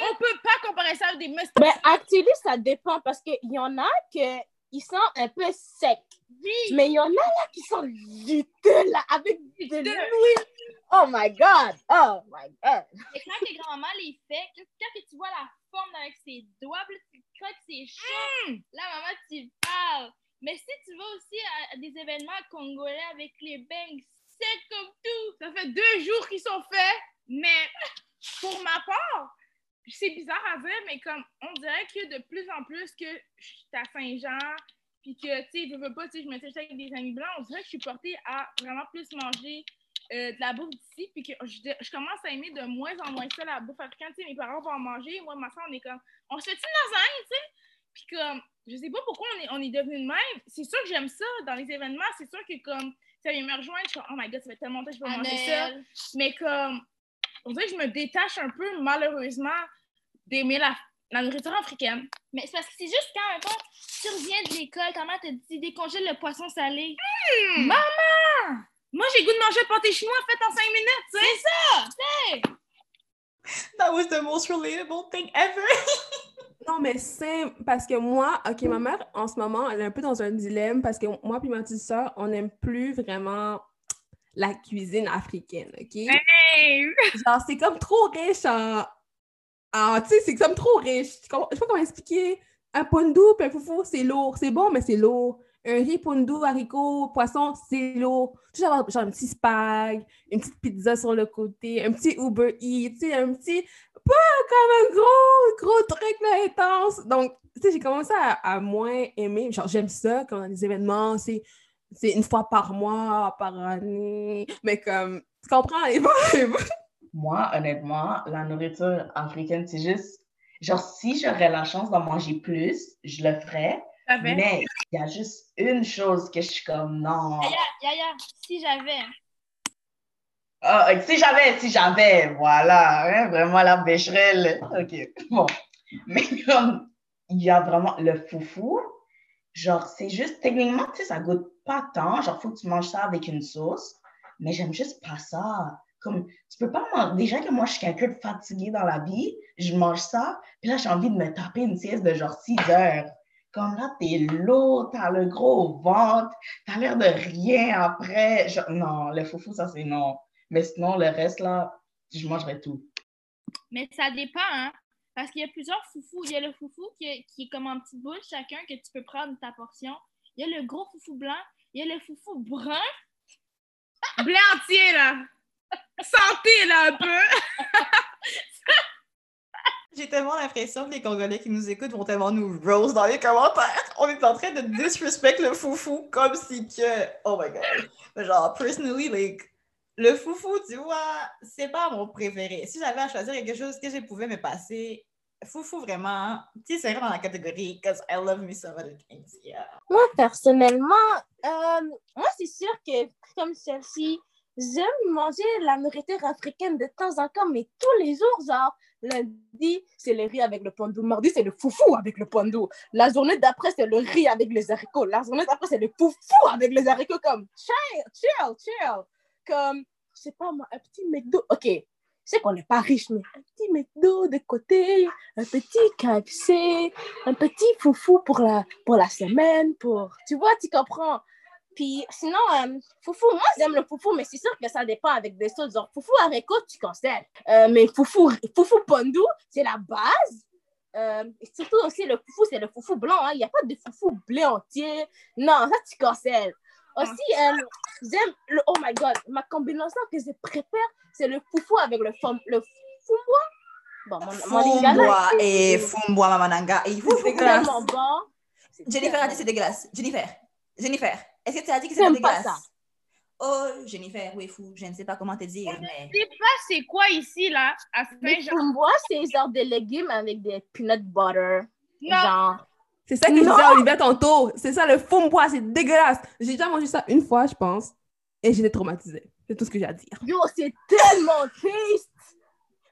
On peut pas comparer ça avec des moustaches. Mais actuellement, ça dépend parce qu'il y en a qui sont un peu secs. Mais il y en a là qui sont juteux là, avec de l'huile Oh my God! Oh my God! Et quand tes grand-maman les fait, quand tu vois la forme avec ses doigts, tu croques ses cheveux, mm. là, maman, tu parles. Mais si tu vas aussi à, des événements congolais avec les bangs secs comme tout. Ça fait deux jours qu'ils sont faits, mais pour ma part, c'est bizarre à dire, mais comme on dirait que de plus en plus que je suis à Saint-Jean, puis que, tu sais, je veux pas, tu sais, je me suis avec des amis blancs, on dirait que je suis portée à vraiment plus manger euh, de la bouffe d'ici, puis que je, commence à aimer de moins en moins ça, la bouffe africaine. Tu sais, mes parents vont en manger, moi, ma soeur, on est comme, on se fait une lasagne, tu sais? Puis comme, je sais pas pourquoi on est, on est devenu de même. C'est sûr que j'aime ça dans les événements, c'est sûr que comme, ça vient me rejoindre, je suis comme, oh my god, ça fait tellement longtemps que je peux manger ça. Mais comme, on dirait que je me détache un peu, malheureusement, d'aimer la, la nourriture africaine. Mais c'est parce que c'est juste quand même pas, tu reviens de l'école, ta mère te dit décongèle le poisson salé. Mmh! Maman! Moi, j'ai goût de manger le pâté chinois fait en cinq minutes, tu sais. C'est ça. That was the most relatable thing ever. (laughs) non, mais c'est parce que moi, OK, ma mère, en ce moment, elle est un peu dans un dilemme parce que moi et ma petite soeur, on n'aime plus vraiment la cuisine africaine, OK? Hey! Genre, c'est comme trop riche en... en tu sais, c'est comme trop riche. Je sais pas comment expliquer. Un pondou puis un foufou, c'est lourd. C'est bon, mais c'est lourd un riz pondu, haricot, poisson, c'est lourd. Tu avoir genre un petit spag, une petite pizza sur le côté, un petit Uber Eats, un petit, pas comme un gros, gros truc là, intense. Donc, tu sais, j'ai commencé à, moins aimer. Genre, j'aime ça quand on a des événements, c'est une fois par mois, par année. Mais comme, Tu comprends les? (laughs) Moi, honnêtement, la nourriture africaine, c'est juste. Genre, si j'aurais la chance d'en manger plus, je le ferais. Mais il y a juste une chose que je suis comme non. Yaya, Yaya, si j'avais. Ah, si j'avais, si j'avais, voilà, hein, vraiment la bécherelle. OK, bon. Mais comme, il y a vraiment le foufou, genre, c'est juste, techniquement, tu sais, ça goûte pas tant. Genre, faut que tu manges ça avec une sauce, mais j'aime juste pas ça. Comme, tu peux pas manger. Déjà que moi, je suis quelqu'un de fatigué dans la vie, je mange ça, puis là, j'ai envie de me taper une sieste de genre 6 heures. Comme là, t'es lourd, t'as le gros ventre, t'as l'air de rien après. Genre, non, le foufou, ça, c'est non. Mais sinon, le reste, là, je mangerais tout. Mais ça dépend, hein. Parce qu'il y a plusieurs foufous. Il y a le foufou qui est, qui est comme en petite boule, chacun, que tu peux prendre ta portion. Il y a le gros foufou blanc. Il y a le foufou brun. Blé entier, là. Santé, là, un peu. (laughs) J'ai tellement l'impression que les Congolais qui nous écoutent vont tellement nous rose dans les commentaires. On est en train de disrespect le foufou comme si que. Oh my god. Mais Genre, personally, like, le foufou, tu vois, c'est pas mon préféré. Si j'avais à choisir quelque chose que je pouvais me passer, foufou vraiment, tu sais, c'est vraiment dans la catégorie because I love me some other things. Yeah. Moi, personnellement, euh, moi, c'est sûr que, comme celle-ci, j'aime manger la nourriture africaine de temps en temps, mais tous les jours, genre, lundi, c'est le riz avec le pandou. Mardi, c'est le foufou avec le pandou. La journée d'après, c'est le riz avec les haricots. La journée d'après, c'est le foufou avec les haricots, comme chill, chill, chill. Comme, je sais pas moi, un petit McDo. OK, sais qu'on n'est pas riche, mais un petit McDo de côté, un petit KFC, un petit foufou pour la, pour la semaine, pour... Tu vois, tu comprends? Puis sinon, euh, foufou, moi j'aime le foufou, mais c'est sûr que ça dépend avec des sauces. Genre, foufou haricot, tu cancelles. Euh, mais foufou, foufou pondou, c'est la base. Euh, et surtout aussi, le foufou, c'est le foufou blanc. hein. Il n'y a pas de foufou blé entier. Non, ça, tu cancelles. Aussi, euh, j'aime le... Oh my God, ma combinaison que je préfère, c'est le foufou avec le, fom... le fumbois. Bon, mon, est- et Fumboa Mamananga. Et faut c'est tellement bon. Jennifer a dit c'est dégueulasse. Jennifer, Jennifer, est-ce que tu as dit que c'est J'aime pas dégueulasse? Oh, Jennifer, oui, fou, je ne sais pas comment te dire, mais. Je sais pas c'est quoi ici, là, à Le Saint-Jean. fumbois, c'est genre des légumes avec des peanut butter. Non. Genre. C'est ça que je Non! disais à Olivia tantôt. C'est ça, le fumbois, c'est dégueulasse. J'ai déjà mangé ça une fois, je pense, et j'étais traumatisée. C'est tout ce que j'ai à dire. Yo, c'est tellement taste!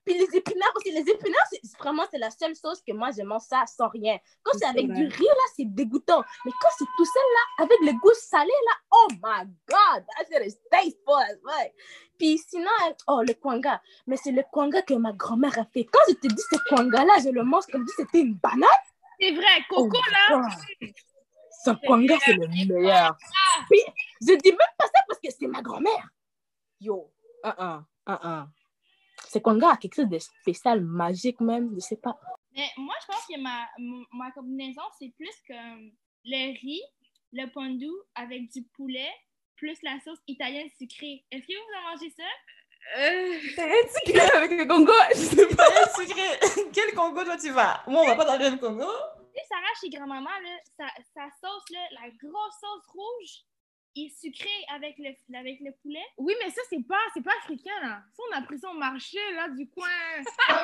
Puis les épinards aussi, les épinards, c'est vraiment c'est la seule sauce que moi je mange ça sans rien. Quand c'est avec vrai. du riz là, c'est dégoûtant. Mais quand c'est tout seul là, avec le goût salé là, oh my god, that shit is tasteful as fuck. Puis sinon, euh, oh le kwanga, mais c'est le kwanga que ma grand-mère a fait. Quand je te dis ce kwanga là, je le mange comme si c'était une banane. C'est vrai, Coco, Oh my là. God. Ce kwanga c'est le meilleur. Puis je dis même pas ça parce que c'est ma grand-mère. Yo, un un, un un. C'est kwanga a quelque chose de spécial, magique même, je sais pas. Mais moi, je pense que ma, ma combinaison, c'est plus comme le riz, le pondou avec du poulet, plus la sauce italienne sucrée. Est-ce que vous en mangez ça? Euh, C'est un sucré avec le Congo, je sais pas. Sucré. (laughs) Quel Congo toi tu vas? Moi, on va pas dans le même Congo. Tu sais, Sarah, chez grand-maman, là, sa, sa sauce, là, la grosse sauce rouge, est sucrée avec le, avec le poulet? oui, mais ça, c'est pas, c'est pas africain, là. Ça, on a pris ça au marché, là, du coin. (laughs)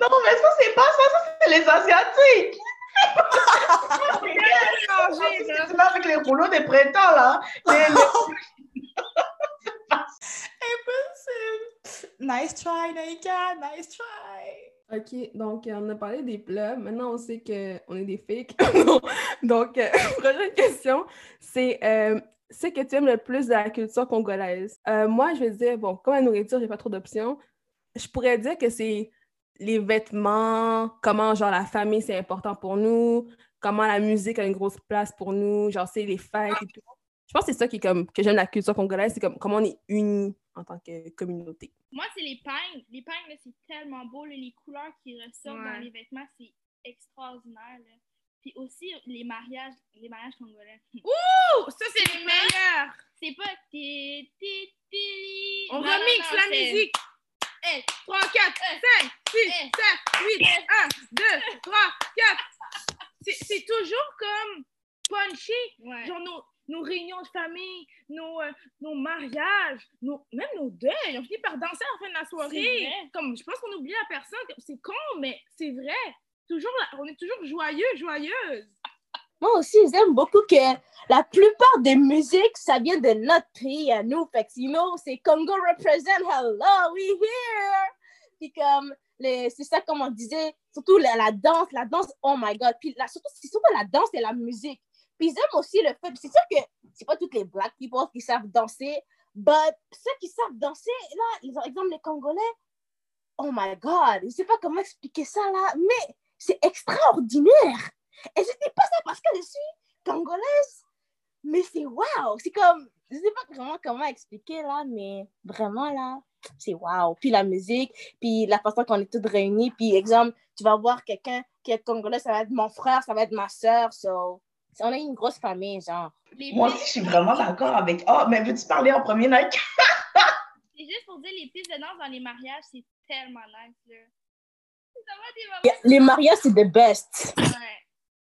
Non, mais ça, c'est pas ça, ça, c'est les Asiatiques. (laughs) C'est là avec les rouleaux des printemps, là. Les- (laughs) Impossible. Nice try, Naika. Nice try. Ok, donc euh, on a parlé des plats. Maintenant, on sait qu'on est des fakes. (laughs) donc, euh, (laughs) prochaine question, c'est euh, ce que tu aimes le plus de la culture congolaise. Euh, moi, je vais dire, bon, comme la nourriture, j'ai pas trop d'options. Je pourrais dire que c'est les vêtements, comment, genre, la famille, c'est important pour nous, comment la musique a une grosse place pour nous, genre, c'est les fêtes et tout. Je pense que c'est ça qui est comme, que j'aime la culture congolaise, c'est comme comment on est unis en tant que communauté. Moi, c'est les peignes. Les peignes, là, c'est tellement beau. là, les couleurs qui ressortent Ouais. dans les vêtements, c'est extraordinaire. là. Puis aussi, les mariages, les mariages congolais. (laughs) Ouh, ça, c'est les meilleurs. C'est pas... On non, la musique. Eh, 3, 4, 5, 6, Eh. 7, 8, 1, 2, 3, 4. C'est c'est toujours comme punché. ouais. Genre nos, réunions de famille, nos, euh, nos mariages, nos- même nos deuils, on finit par danser à la fin de la soirée. Comme, je pense qu'on oublie la personne. C'est con, mais c'est vrai. Toujours, là- on est toujours joyeux, joyeuse. Moi aussi, j'aime beaucoup que la plupart des musiques, ça vient de notre pays à nous. Fait que, you know, c'est Congo represent, hello, we here. Puis comme, les- c'est ça comme on disait, surtout la, la danse, la danse, oh my God. Puis la, surtout, c'est surtout la danse et la musique. Puis j'aime aussi le fait, c'est sûr que c'est pas toutes les black people qui savent danser, but ceux qui savent danser, là, ils ont exemple les Congolais, oh my God, je sais pas comment expliquer ça là, mais c'est extraordinaire. Et je dis pas ça parce que je suis congolaise, mais c'est wow. C'est comme, je sais pas vraiment comment expliquer là, mais vraiment là, c'est wow. Puis la musique, puis la façon qu'on est tous réunis. Puis exemple, tu vas voir quelqu'un qui est congolais, ça va être mon frère, ça va être ma soeur. So, on est une grosse famille, genre. Les Moi aussi, je suis vraiment d'accord avec. Oh, mais veux-tu parler en premier, Nike? (laughs) C'est juste pour dire, les pistes de danse dans les mariages, c'est tellement nice, là. Des moments... Les mariages, c'est the best. Ouais.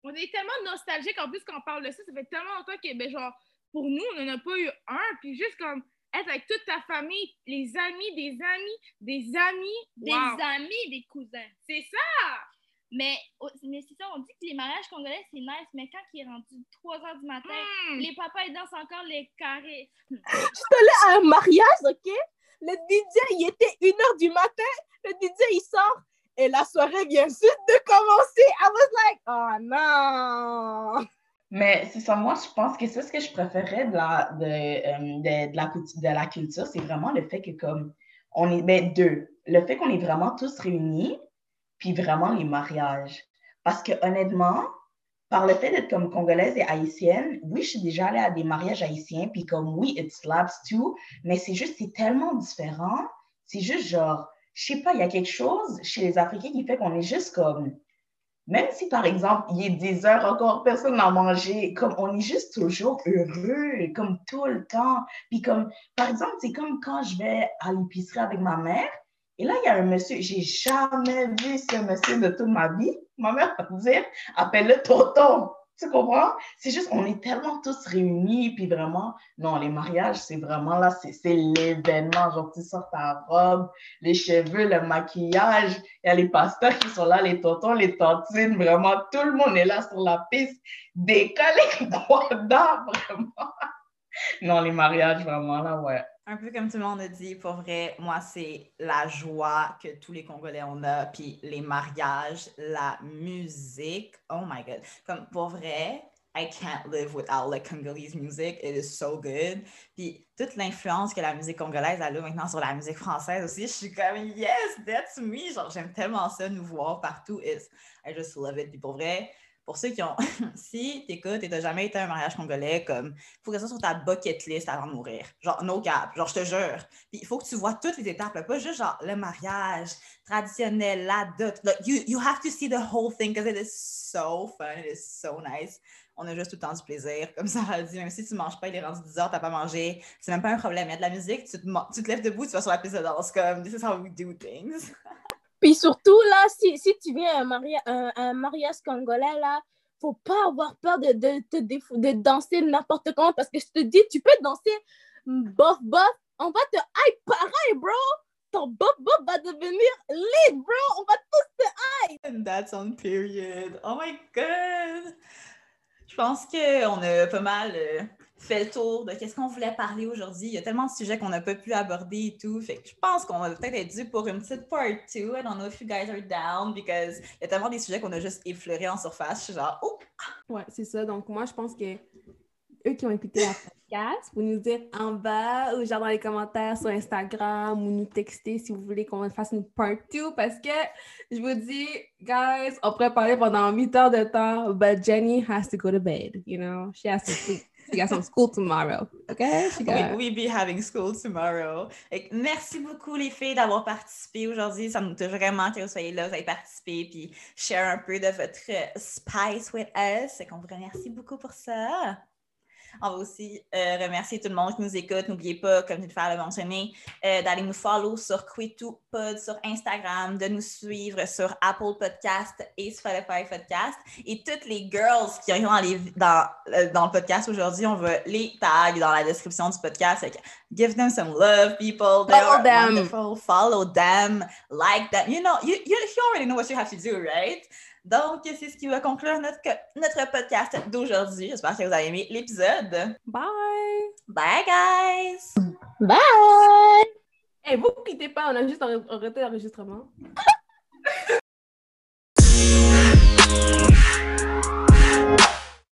On est tellement nostalgique en plus quand on parle de ça. Ça fait tellement longtemps que, ben, genre, pour nous, on n'en a pas eu un. Puis juste comme être avec toute ta famille, les amis, des amis, des amis. Des amis, des cousins. C'est ça! Mais, oh, mais c'est ça, on dit que les mariages congolais, c'est nice, mais quand il est rendu 3 h du matin, Hmm. les papas, ils dansent encore les carrés. à un mariage, OK? Le DJ, il était 1h du matin. Le DJ, il sort. Et la soirée vient juste de commencer. I was like, oh non! Mais c'est ça, moi, je pense que c'est ce que je préférais de la, de, euh, de, de la, coutu- de la culture, c'est vraiment le fait que, comme, on est, ben, deux, le fait qu'on est vraiment tous réunis, puis vraiment les mariages. Parce que, honnêtement, par le fait d'être comme congolaise et haïtienne, oui, je suis déjà allée à des mariages haïtiens, puis comme, oui, it slaps too, mais c'est juste, c'est tellement différent. C'est juste genre, je sais pas, il y a quelque chose chez les Africains qui fait qu'on est juste comme, même si, par exemple, il est 10 heures encore, personne n'a mangé, comme on est juste toujours heureux, comme tout le temps. Puis comme, par exemple, c'est comme quand je vais à l'épicerie avec ma mère, et là, il y a un monsieur, j'ai jamais vu ce monsieur de toute ma vie. Ma mère va dire, appelle-le tonton. Tu comprends? C'est juste, on est tellement tous réunis, puis vraiment, non, les mariages, c'est vraiment là, c'est l'événement. Genre, tu sors ta robe, les cheveux, le maquillage, il y a les pasteurs qui sont là, les tontons, les tantines, vraiment, tout le monde est là sur la piste, décalé, (laughs) droit d'art, vraiment. Non, les mariages, vraiment, là, ouais. Un peu comme tout le monde a dit, pour vrai, moi, c'est la joie que tous les Congolais on a, puis les mariages, la musique. Oh my God. Comme pour vrai, I can't live without the Congolese music. It is so good. Puis toute l'influence que la musique congolaise a là maintenant sur la musique française aussi, je suis comme yes, that's me. Genre, j'aime tellement ça, nous voir partout. It's, I just love it. Puis pour vrai, pour ceux qui ont, (laughs) si t'écoutes et t'as jamais été à un mariage congolais, comme, faut que ça soit sur ta bucket list avant de mourir. Genre, no cap, genre, je te jure. Puis il faut que tu vois toutes les étapes, pas juste genre le mariage traditionnel, la dot. Like, you, you have to see the whole thing because it is so fun, it is so nice. On a juste tout le temps du plaisir. Comme ça a dit, même si tu manges pas, il est rendu 10 heures, t'as pas mangé, c'est même pas un problème. Il y a de la musique, tu te, tu te lèves debout, tu vas sur la piste de danse, comme, this is how we do things. (laughs) Puis surtout, là, si, si tu viens à un, un, mariage congolais, là, faut pas avoir peur de, de, de, danser n'importe comment parce que je te dis, tu peux danser bof bof, on va te hype pareil, bro. Ton bof bof va devenir lit, bro. On va tous te And that's on period. Oh my god! Je pense qu'on a pas mal euh, fait le tour de qu'est-ce qu'on voulait parler aujourd'hui. Il y a tellement de sujets qu'on n'a pas pu aborder et tout. Fait que je pense qu'on va peut-être être dû pour une petite part 2. I don't know if you guys are down because il y a tellement des sujets qu'on a juste effleurés en surface. Je suis genre, oh! Ouais, c'est ça. Donc, moi, je pense que eux qui ont écouté la podcast, vous nous dire en bas ou genre dans les commentaires sur Instagram ou nous texter si vous voulez qu'on fasse une part 2 parce que je vous dis, guys, on pourrait parler pendant 8 heures de temps, but Jenny has to go to bed, you know? She has to sleep. She got some school tomorrow, okay? She We, got... we be having school tomorrow. Merci beaucoup les filles d'avoir participé aujourd'hui. Ça nous touche vraiment que vous soyez là, vous avez participé, puis share un peu de votre spice with us. Fait qu'on vous remercie beaucoup pour ça. On va aussi euh, remercier tout le monde qui nous écoute. N'oubliez pas, comme je le mentionner, euh, d'aller nous follow sur Pod sur Instagram, de nous suivre sur Apple Podcast et Spotify Podcast. Et toutes les girls qui ont dans, les, dans, euh, dans le podcast aujourd'hui, on va les tag dans la description du podcast. give them some love, people. They follow them. wonderful. Follow them. Like them. You know, you, you, you already know what you have to do, right? Donc, c'est ce qui va conclure notre, notre podcast d'aujourd'hui. J'espère que vous avez aimé l'épisode. Bye! Bye, guys! Bye! Hey, vous quittez pas, on a juste arrêté l'enregistrement.